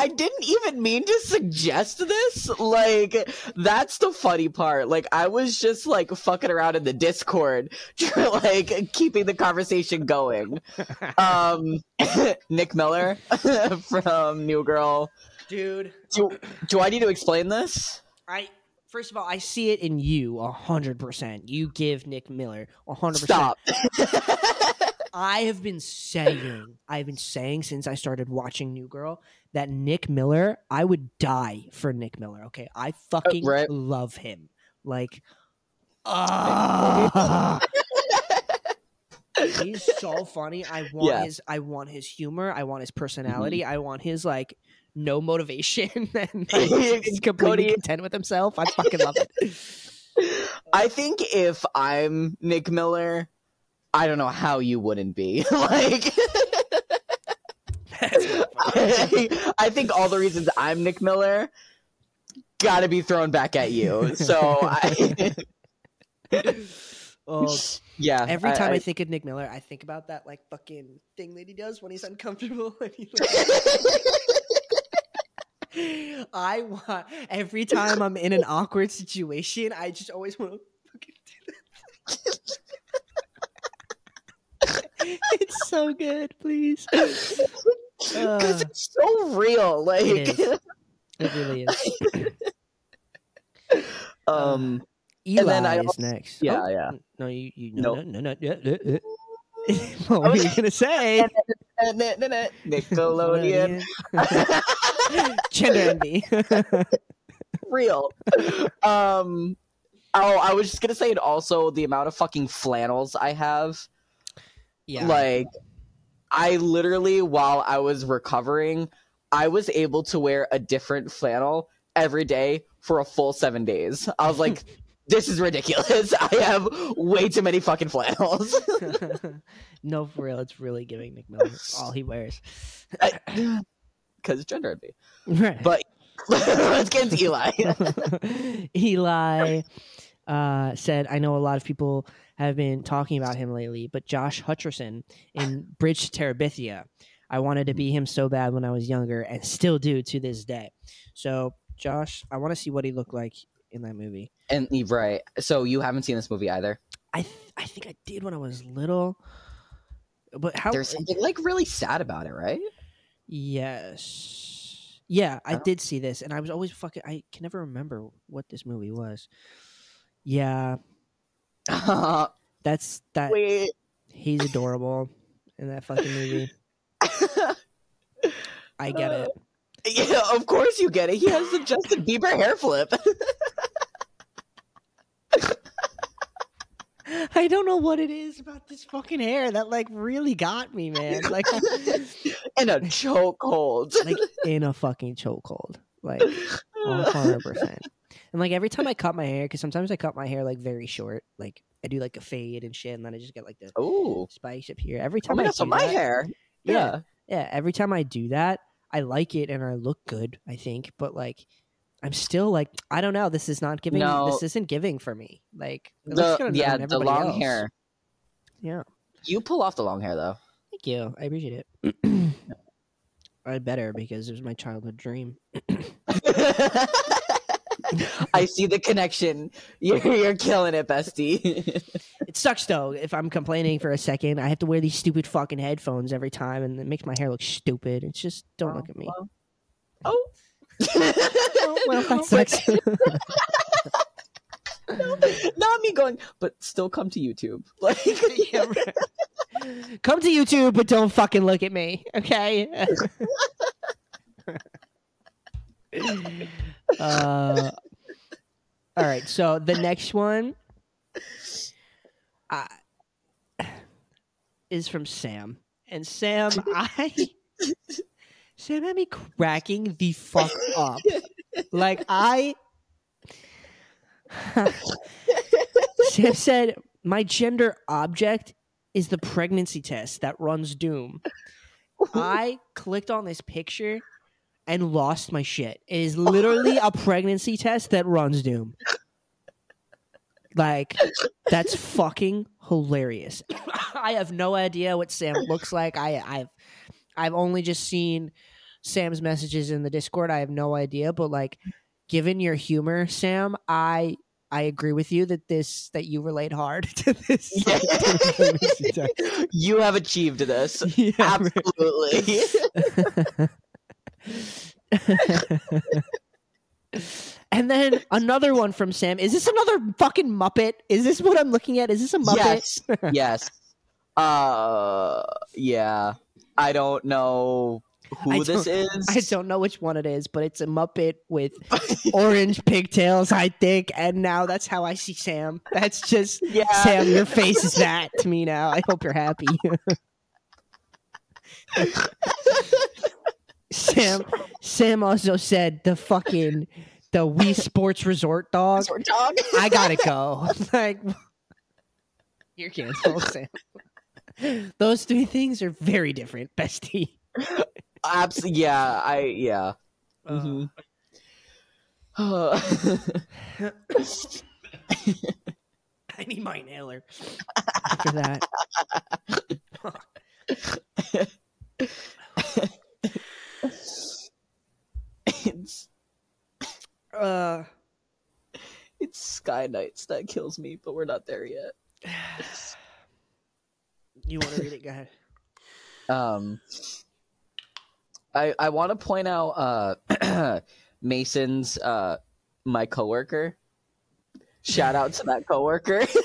I didn't even mean to suggest this. Like, that's the funny part. Like, I was just like fucking around in the Discord, like keeping the conversation going. Um, Nick Miller from New Girl. Dude, Do, do I need to explain this? I first of all, I see it in you a hundred percent. You give Nick Miller a hundred percent. Stop. I have been saying, I've been saying since I started watching New Girl that Nick Miller, I would die for Nick Miller. Okay, I fucking right. love him. Like, ah, He's so funny. I want Yeah. his I want his humor. I want his personality. I want his like no motivation and like, he's completely Cody- content with himself. I fucking love it. I think if I'm Nick Miller, I don't know how you wouldn't be. like I, I think all the reasons I'm Nick Miller gotta be thrown back at you. So I Oh, Yeah. every time I, I, think of Nick Miller, I think about that like fucking thing that he does when he's uncomfortable. And he, like, I want every time I'm in an awkward situation, I just always want to fucking do that. it's so good, please. because Uh, it's so real. Like It is. it really is. um Eli then I is next. yeah, Oh, yeah. No, you, you no, Nope. no, no, no, yeah, yeah, yeah. what were you gonna say? Nickelodeon. Gender envy. real. Um oh, I was just gonna say and also the amount of fucking flannels I have. Yeah. Like I literally while I was recovering, I was able to wear a different flannel every day for a full seven days. I was like, this is ridiculous. I have way too many fucking flannels. no, for real, it's really giving Nick Miller all he wears. Because gender envy. Right. But let's get into Eli. Eli uh, said, I know a lot of people have been talking about him lately, but Josh Hutcherson in Bridge to Terabithia, I wanted to be him so bad when I was younger and still do to this day. So, Josh, I want to see what he looked like in that movie. and right. So you haven't seen this movie either. I th- I think I did when I was little. But how There's something like really sad about it, right? Yes. Yeah, I Oh. did see this, and I was always fucking. I can never remember what this movie was. Yeah, that's that. Wait. He's adorable in that fucking movie. I get it. Uh, yeah, of course you get it. He has the Justin Bieber hair flip. I don't know what it is about this fucking hair that like really got me, man. Like, in a chokehold. like in a fucking chokehold. Like, one hundred percent. And like every time I cut my hair, because sometimes I cut my hair like very short, like I do like a fade and shit, and then I just get like the Ooh. spikes up here. Every Oh time I god, so my that, hair. Yeah. Yeah. yeah, every time I do that, I like it and I look good. I think, but like, I'm still like, I don't know. This is not giving. No. This isn't giving for me. Like, The yeah, the long else. hair. Yeah, You pull off the long hair though. thank you. I appreciate it. I better because it was my childhood dream. I see the connection. You're, you're killing it, bestie. It sucks though. If I'm complaining for a second, I have to wear these stupid fucking headphones every time, and it makes my hair look stupid. It's just don't look at me. Oh, well. oh. Oh, well, that sucks. Not me going, but still come to YouTube. Like, Yeah, right. Come to YouTube, but don't fucking look at me, okay? Uh, all right. So the next one uh, is from Sam, and Sam, I Sam had me cracking the fuck up. Like I. Sam said, "My gender object is the pregnancy test that runs Doom." I clicked on this picture and lost my shit. It is literally a pregnancy test that runs Doom. Like, that's fucking hilarious. I have no idea what Sam looks like. I, I've, I've only just seen Sam's messages in the Discord. I have no idea, but like, given your humor, Sam, I, I agree with you that this that you relate hard to this. test. you have achieved this. Yeah. Absolutely. and then another one from Sam. Is this another fucking Muppet? Is this what I'm looking at? Is this a Muppet? yes. Yes. Uh yeah. I don't know. who I this is. I don't know which one it is, but it's a Muppet with orange pigtails, I think. And now that's how I see Sam. That's just yeah. Sam. Your face is that to me now. I hope you're happy. Sam. Sam also said the fucking the Wii Sports Resort dog. Short dog. I gotta go. like you're canceled, Sam. Those three things are very different, bestie. Absolutely. yeah, I yeah. Uh, Mhm. I need my inhaler after that. it's Uh, it's Sky Knights that kills me, but we're not there yet. you want to read it? Go ahead. Um, I I want to point out uh Mason's uh my coworker. Shout out to that coworker.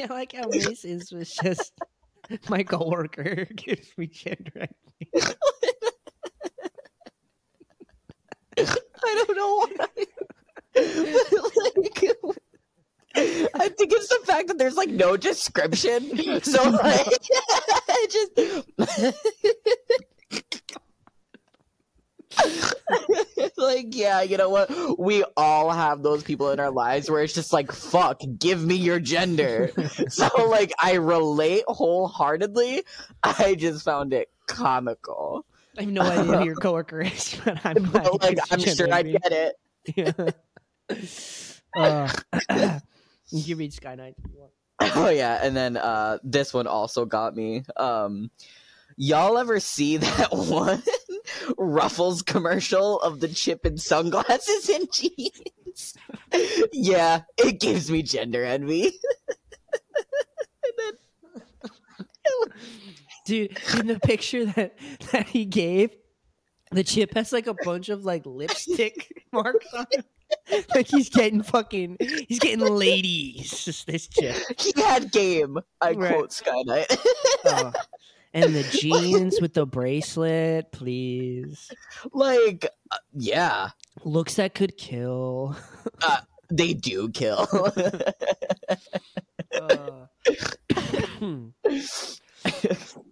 Yeah, I like how Mason's was just my coworker gives me gender. I don't know why. like, I think it's the fact that there's like no description. So like, it just like yeah, you know what? We all have those people in our lives where it's just like fuck, give me your gender. so like I relate wholeheartedly. I just found it comical. I have no idea who your coworker is, but I'm But, like I'm sure I get it. Yeah. Uh, you can read Sky Knight. Oh yeah, and then uh this one also got me. Um y'all ever see that one Ruffles commercial of the chip and sunglasses and jeans? yeah, it gives me gender envy. Dude, in the picture that that he gave, the chip has like a bunch of like lipstick marks on it. Like he's getting fucking, he's getting ladies. Just this chip. he had game. I Right. quote Skynight. Oh. And the jeans with the bracelet, please. like uh, yeah, Looks that could kill. they do kill. Uh.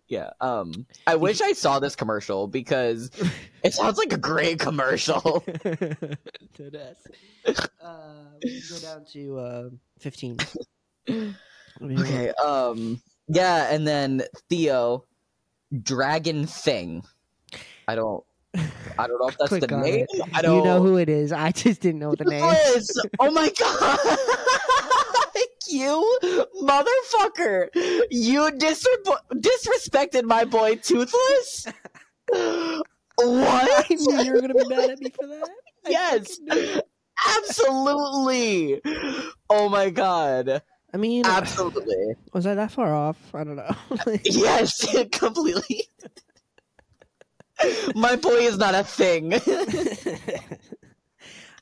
Yeah. Um I wish I saw this commercial because it sounds like a great commercial. Dead ass. Uh, we can go down to uh, 15. Let me look. Okay. Um. Yeah, and then Theo, Dragon Thing. I don't. I don't know if that's Click the name. it. I don't. You know who it is. I just didn't know the name. Oh my god! You motherfucker! You disre- disrespected my boy Toothless. I what? knew you were going to be mad at me for that. I Yes. fucking knew it. Absolutely. Oh my god. I mean, Absolutely. was I that far off? I don't know. Yes, completely. My boy is not a thing.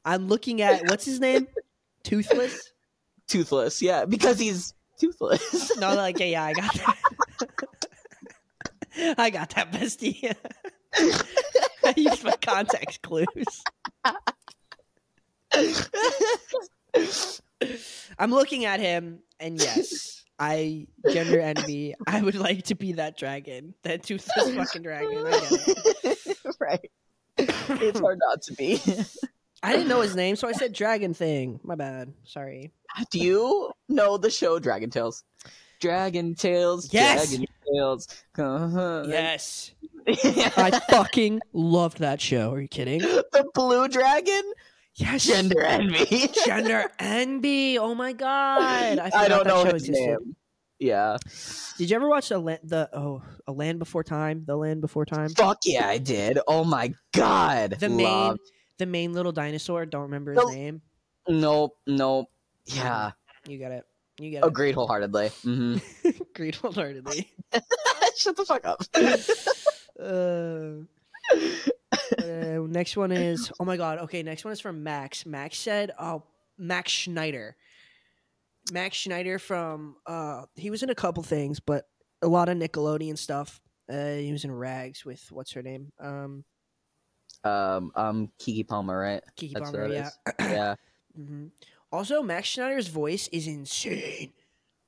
I'm looking at what's his name? Toothless? Toothless, yeah, because he's toothless. No, like yeah, yeah, I got that. I got that, bestie. I used my context clues. I'm looking at him, and yes, I gender envy. I would like to be that dragon, that toothless fucking dragon. I get it. right. It's hard not to be. I didn't know his name, so I said dragon thing. My bad. Sorry. Do you know the show Dragon Tales? Dragon Tales. Yes! Dragon Tales. Uh-huh. Yes, I fucking loved that show. Are you kidding? the blue dragon. Yes, Gender envy. gender envy. Oh my god! I, I, don't know his existed. name. Yeah. Did you ever watch the land, the oh a land before time? The land before time. Fuck yeah, I did. Oh my god. The main Loved- the main little dinosaur. Don't remember his Nope. name. Nope. Nope. Yeah. You get it. You get it. Agreed wholeheartedly. Mm-hmm. Agreed wholeheartedly. Shut the fuck up. uh, uh, next one is oh my god. Okay, next one is from Max. Max said, "Oh, Max Schneider." Max Schneider from uh, he was in a couple things, but a lot of Nickelodeon stuff. Uh, he was in Rags with what's her name? Um, Um, um, Keke Palmer, right? Keke That's Palmer. what it Yeah. is. Yeah. hmm Also, Max Schneider's voice is insane.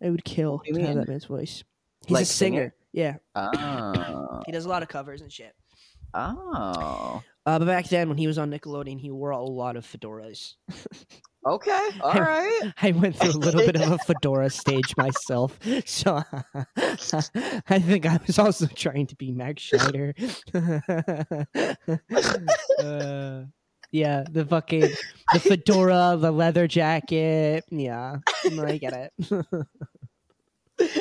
I would kill What to you have mean? that man's voice. He's Like a singer. Yeah, Oh. he does a lot of covers and shit. Oh. Uh, but back then, when he was on Nickelodeon, he wore a lot of fedoras. Okay. All right. I went through a little bit of a fedora stage myself, so I think I was also trying to be Max Schneider. uh, yeah, the fucking the fedora, the leather jacket. Yeah, I get it.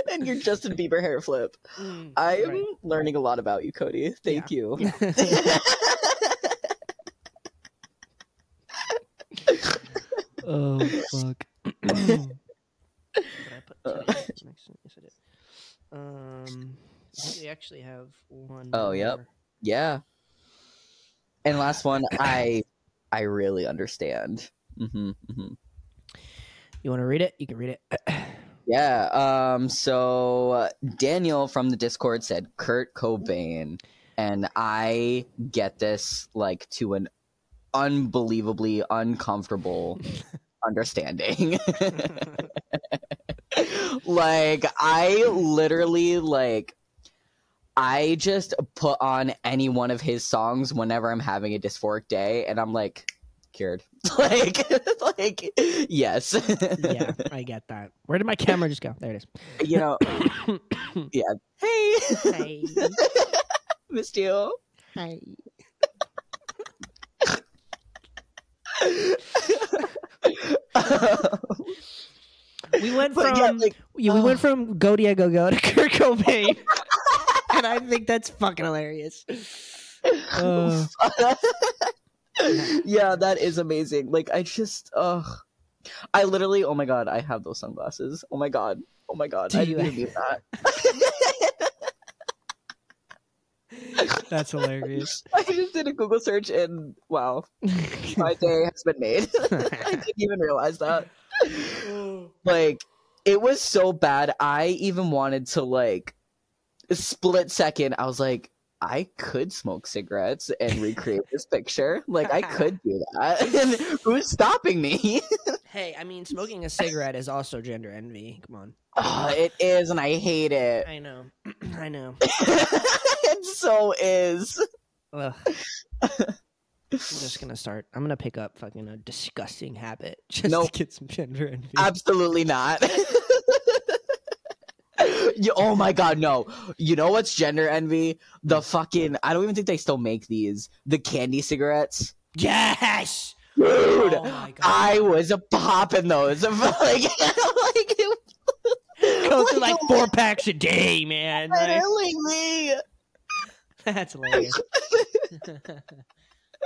and your Justin Bieber hair flip. Mm, I'm right. learning a lot about you, Cody. Thank you. Oh fuck. Did I put Uh. today's next one? Yes, I did. Um, we actually have one. Oh, yep. Yeah. And last one, I I really understand. Mm-hmm, mm-hmm. You want to read it? You can read it. Yeah. Um. So uh, Daniel from the Discord said Kurt Cobain, and I get this like to an unbelievably uncomfortable understanding. like I literally like I just put on any one of his songs whenever I'm having a dysphoric day, and I'm like cured. like, like yes. yeah, I get that. Where did my camera just go? There it is. you know. yeah. Hey. Hey. Missed you. Hi. We went from yeah, like, yeah, we went oh. from Go Diego Go to Kurt Cobain, and I think that's fucking hilarious. Uh, yeah, that is amazing. Like I just ugh. I literally oh my god, I have those sunglasses. Oh my god. Oh my god. Do I you didn't that. that's hilarious. I just did a Google search and wow, my day has been made. I didn't even realize that. Like it was so bad. I even wanted to like split second. I was like, I could smoke cigarettes and recreate this picture. Like I could do that. And who's stopping me? Hey, I mean, smoking a cigarette is also gender envy. Come on. Oh, it is, and I hate it. I know. I know. it so is. Ugh. I'm just gonna start. I'm gonna pick up fucking a disgusting habit just Nope. to get some gender envy. Absolutely not. You- oh my god, no. You know what's gender envy? The fucking I don't even think they still make these. The candy cigarettes. yes. Dude, Oh. I was popping those. like, like it, Go through like four packs a day, man. Literally me. that's hilarious.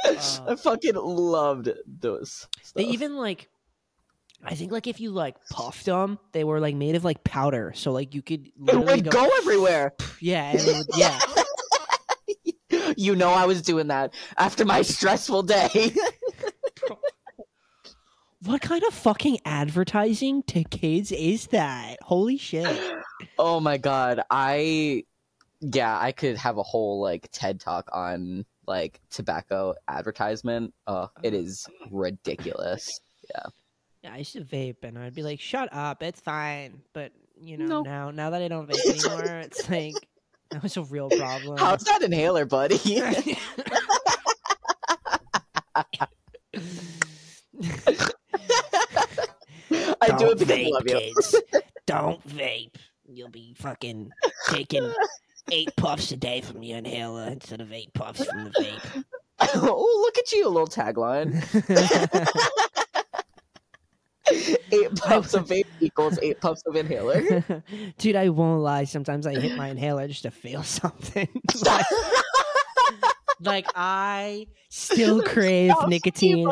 I Uh, fucking loved those. they even like, I think like if you like puffed them, they were like made of like powder, so like you could it would go everywhere. Yeah, it would, yeah. You know I was doing that after my stressful day. What kind of fucking advertising to kids is that? Holy shit! oh my god, I yeah, I could have a whole like TED talk on like tobacco advertisement. Uh, it is ridiculous. Yeah, Yeah, I used to vape, and I'd be like, "Shut up, it's fine." But you know, Nope. now now that I don't vape anymore, it's like that was a real problem. How's that inhaler, buddy? I do it because you. kids. Don't vape. You'll be fucking taking eight puffs a day from your inhaler instead of eight puffs from the vape. oh, look at you, a little tagline. eight puffs of vape equals eight puffs of inhaler. Dude, I won't lie. Sometimes I hit my inhaler just to feel something. like, like, I still crave nicotine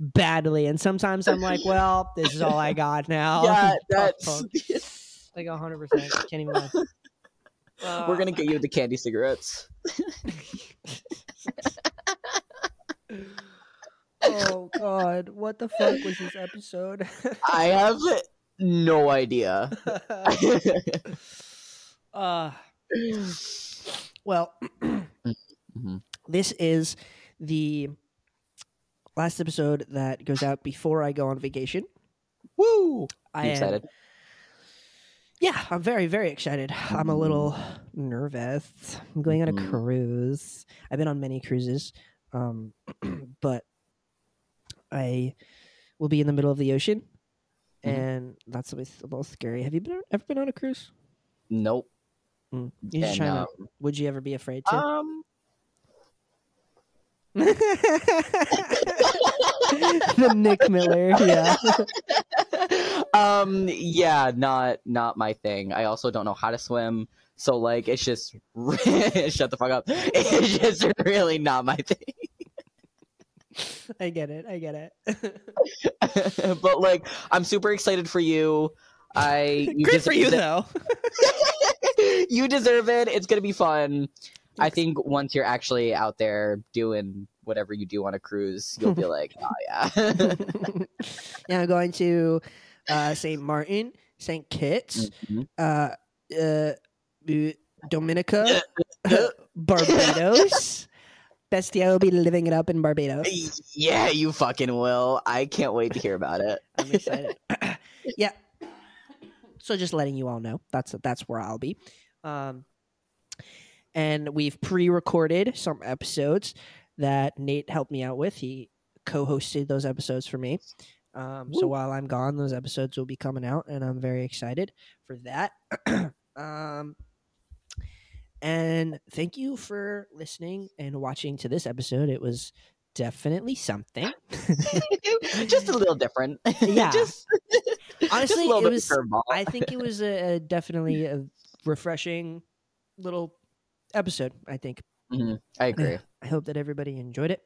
badly, and sometimes I'm like, well, this is all I got now. yeah, that's. like hundred percent. Can't even lie. We're gonna get you the candy cigarettes. oh God, what the fuck was this episode? I have no idea. uh, Well, Mhm. this is the last episode that goes out before I go on vacation. Woo! I You am- excited? Yeah, I'm very, very excited. I'm a little nervous. I'm going on a Mhm. cruise. I've been on many cruises, um, but I will be in the middle of the ocean, Mhm. and that's always a little scary. Have you been ever been on a cruise? Nope. Mm. You just And, trying to, um, would you ever be afraid to? um, the Nick Miller, yeah. um, yeah, not not my thing. I also don't know how to swim, so like it's just shut the fuck up. It's just really not my thing. I get it. I get it. but like, I'm super excited for you. I you Good for you, deserve though. it. you deserve it. It's gonna be fun. I think once you're actually out there doing whatever you do on a cruise, you'll be like, oh yeah. yeah, I'm going to uh, St. Martin, St. Kitts, Mhm. uh, uh, uh, Dominica, Barbados. Bestia will be living it up in Barbados. yeah, you fucking will. I can't wait to hear about it. I'm excited. yeah. So just letting you all know that's that's where I'll be. Um, and we've pre-recorded some episodes that Nate helped me out with. He co-hosted those episodes for me. Um, so while I'm gone, those episodes will be coming out, and I'm very excited for that. um, and thank you for listening and watching to this episode. It was definitely something. just a little different. Yeah. just, just Honestly, a it was- I think it was a, a definitely a refreshing little episode. I think. Mhm, I agree. I hope that everybody enjoyed it.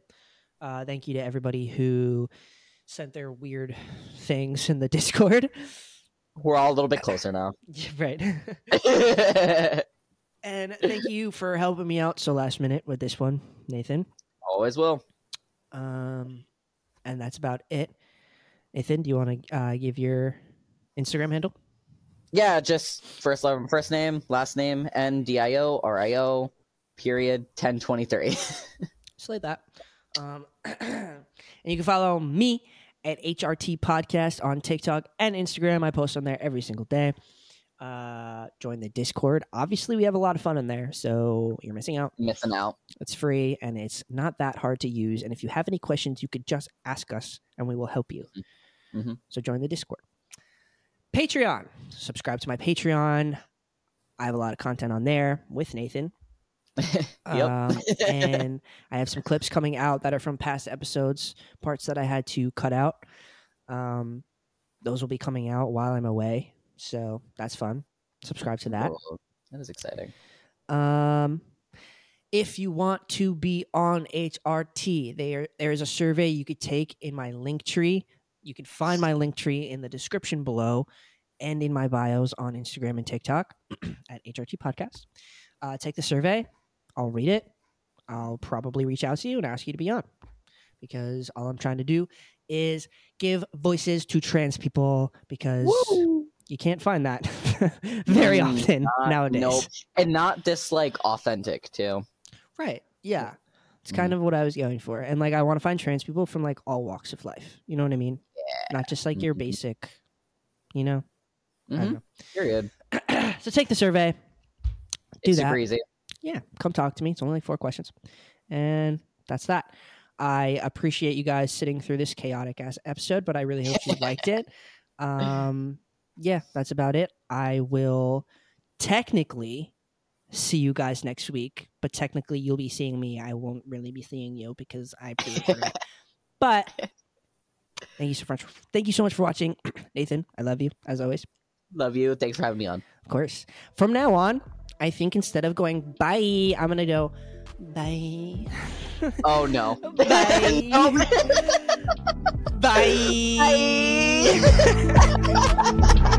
Uh, thank you to everybody who sent their weird things in the Discord. We're all a little bit closer now. Right. and thank you for helping me out so last minute with this one, Nathan. Always will. Um, and that's about it. Nathan, do you want to uh, give your Instagram handle? Yeah, just first letter, first name, last name, N D I O R I O, period, ten twenty three. Just like that. Um, and you can follow me at HRTea Podcast on TikTok and Instagram. I post on there every single day. Uh, join the Discord. Obviously, we have a lot of fun in there, so you're missing out. Missing out. It's free and it's not that hard to use. And if you have any questions, you could just ask us and we will help you. Mhm. So join the Discord. Patreon. Subscribe to my Patreon. I have a lot of content on there with Nathan. Yep. Um, and I have some clips coming out that are from past episodes, parts that I had to cut out. Um, those will be coming out while I'm away. So that's fun. Subscribe to that. Whoa, that is exciting. Um, if you want to be on HRTea, there there is a survey you could take in my link tree. You can find my link tree in the description below and in my bios on Instagram and TikTok at HRTea Podcast. Uh, take the survey. I'll read it. I'll probably reach out to you and ask you to be on because all I'm trying to do is give voices to trans people because you can't find that very Mm, often not- nowadays. Nope. And not this like authentic too. Right. Yeah. It's kind of what I was going for. And like I want to find trans people from like all walks of life. You know what I mean? Not just like your Mhm. basic, you know? Mhm. don't Period. so take the survey. Do It's that. super easy. Yeah. Come talk to me. It's only like four questions. And that's that. I appreciate you guys sitting through this chaotic ass episode, but I really hope you liked it. Um yeah, that's about it. I will technically see you guys next week, but technically you'll be seeing me. I won't really be seeing you because I pre-recorded. But thank you so much. Thank you so much for watching, Nathan. I love you as always. Love you. Thanks for having me on. Of course. From now on, I think instead of going bye, I'm gonna go bye. Oh no. Bye. No. bye. Bye.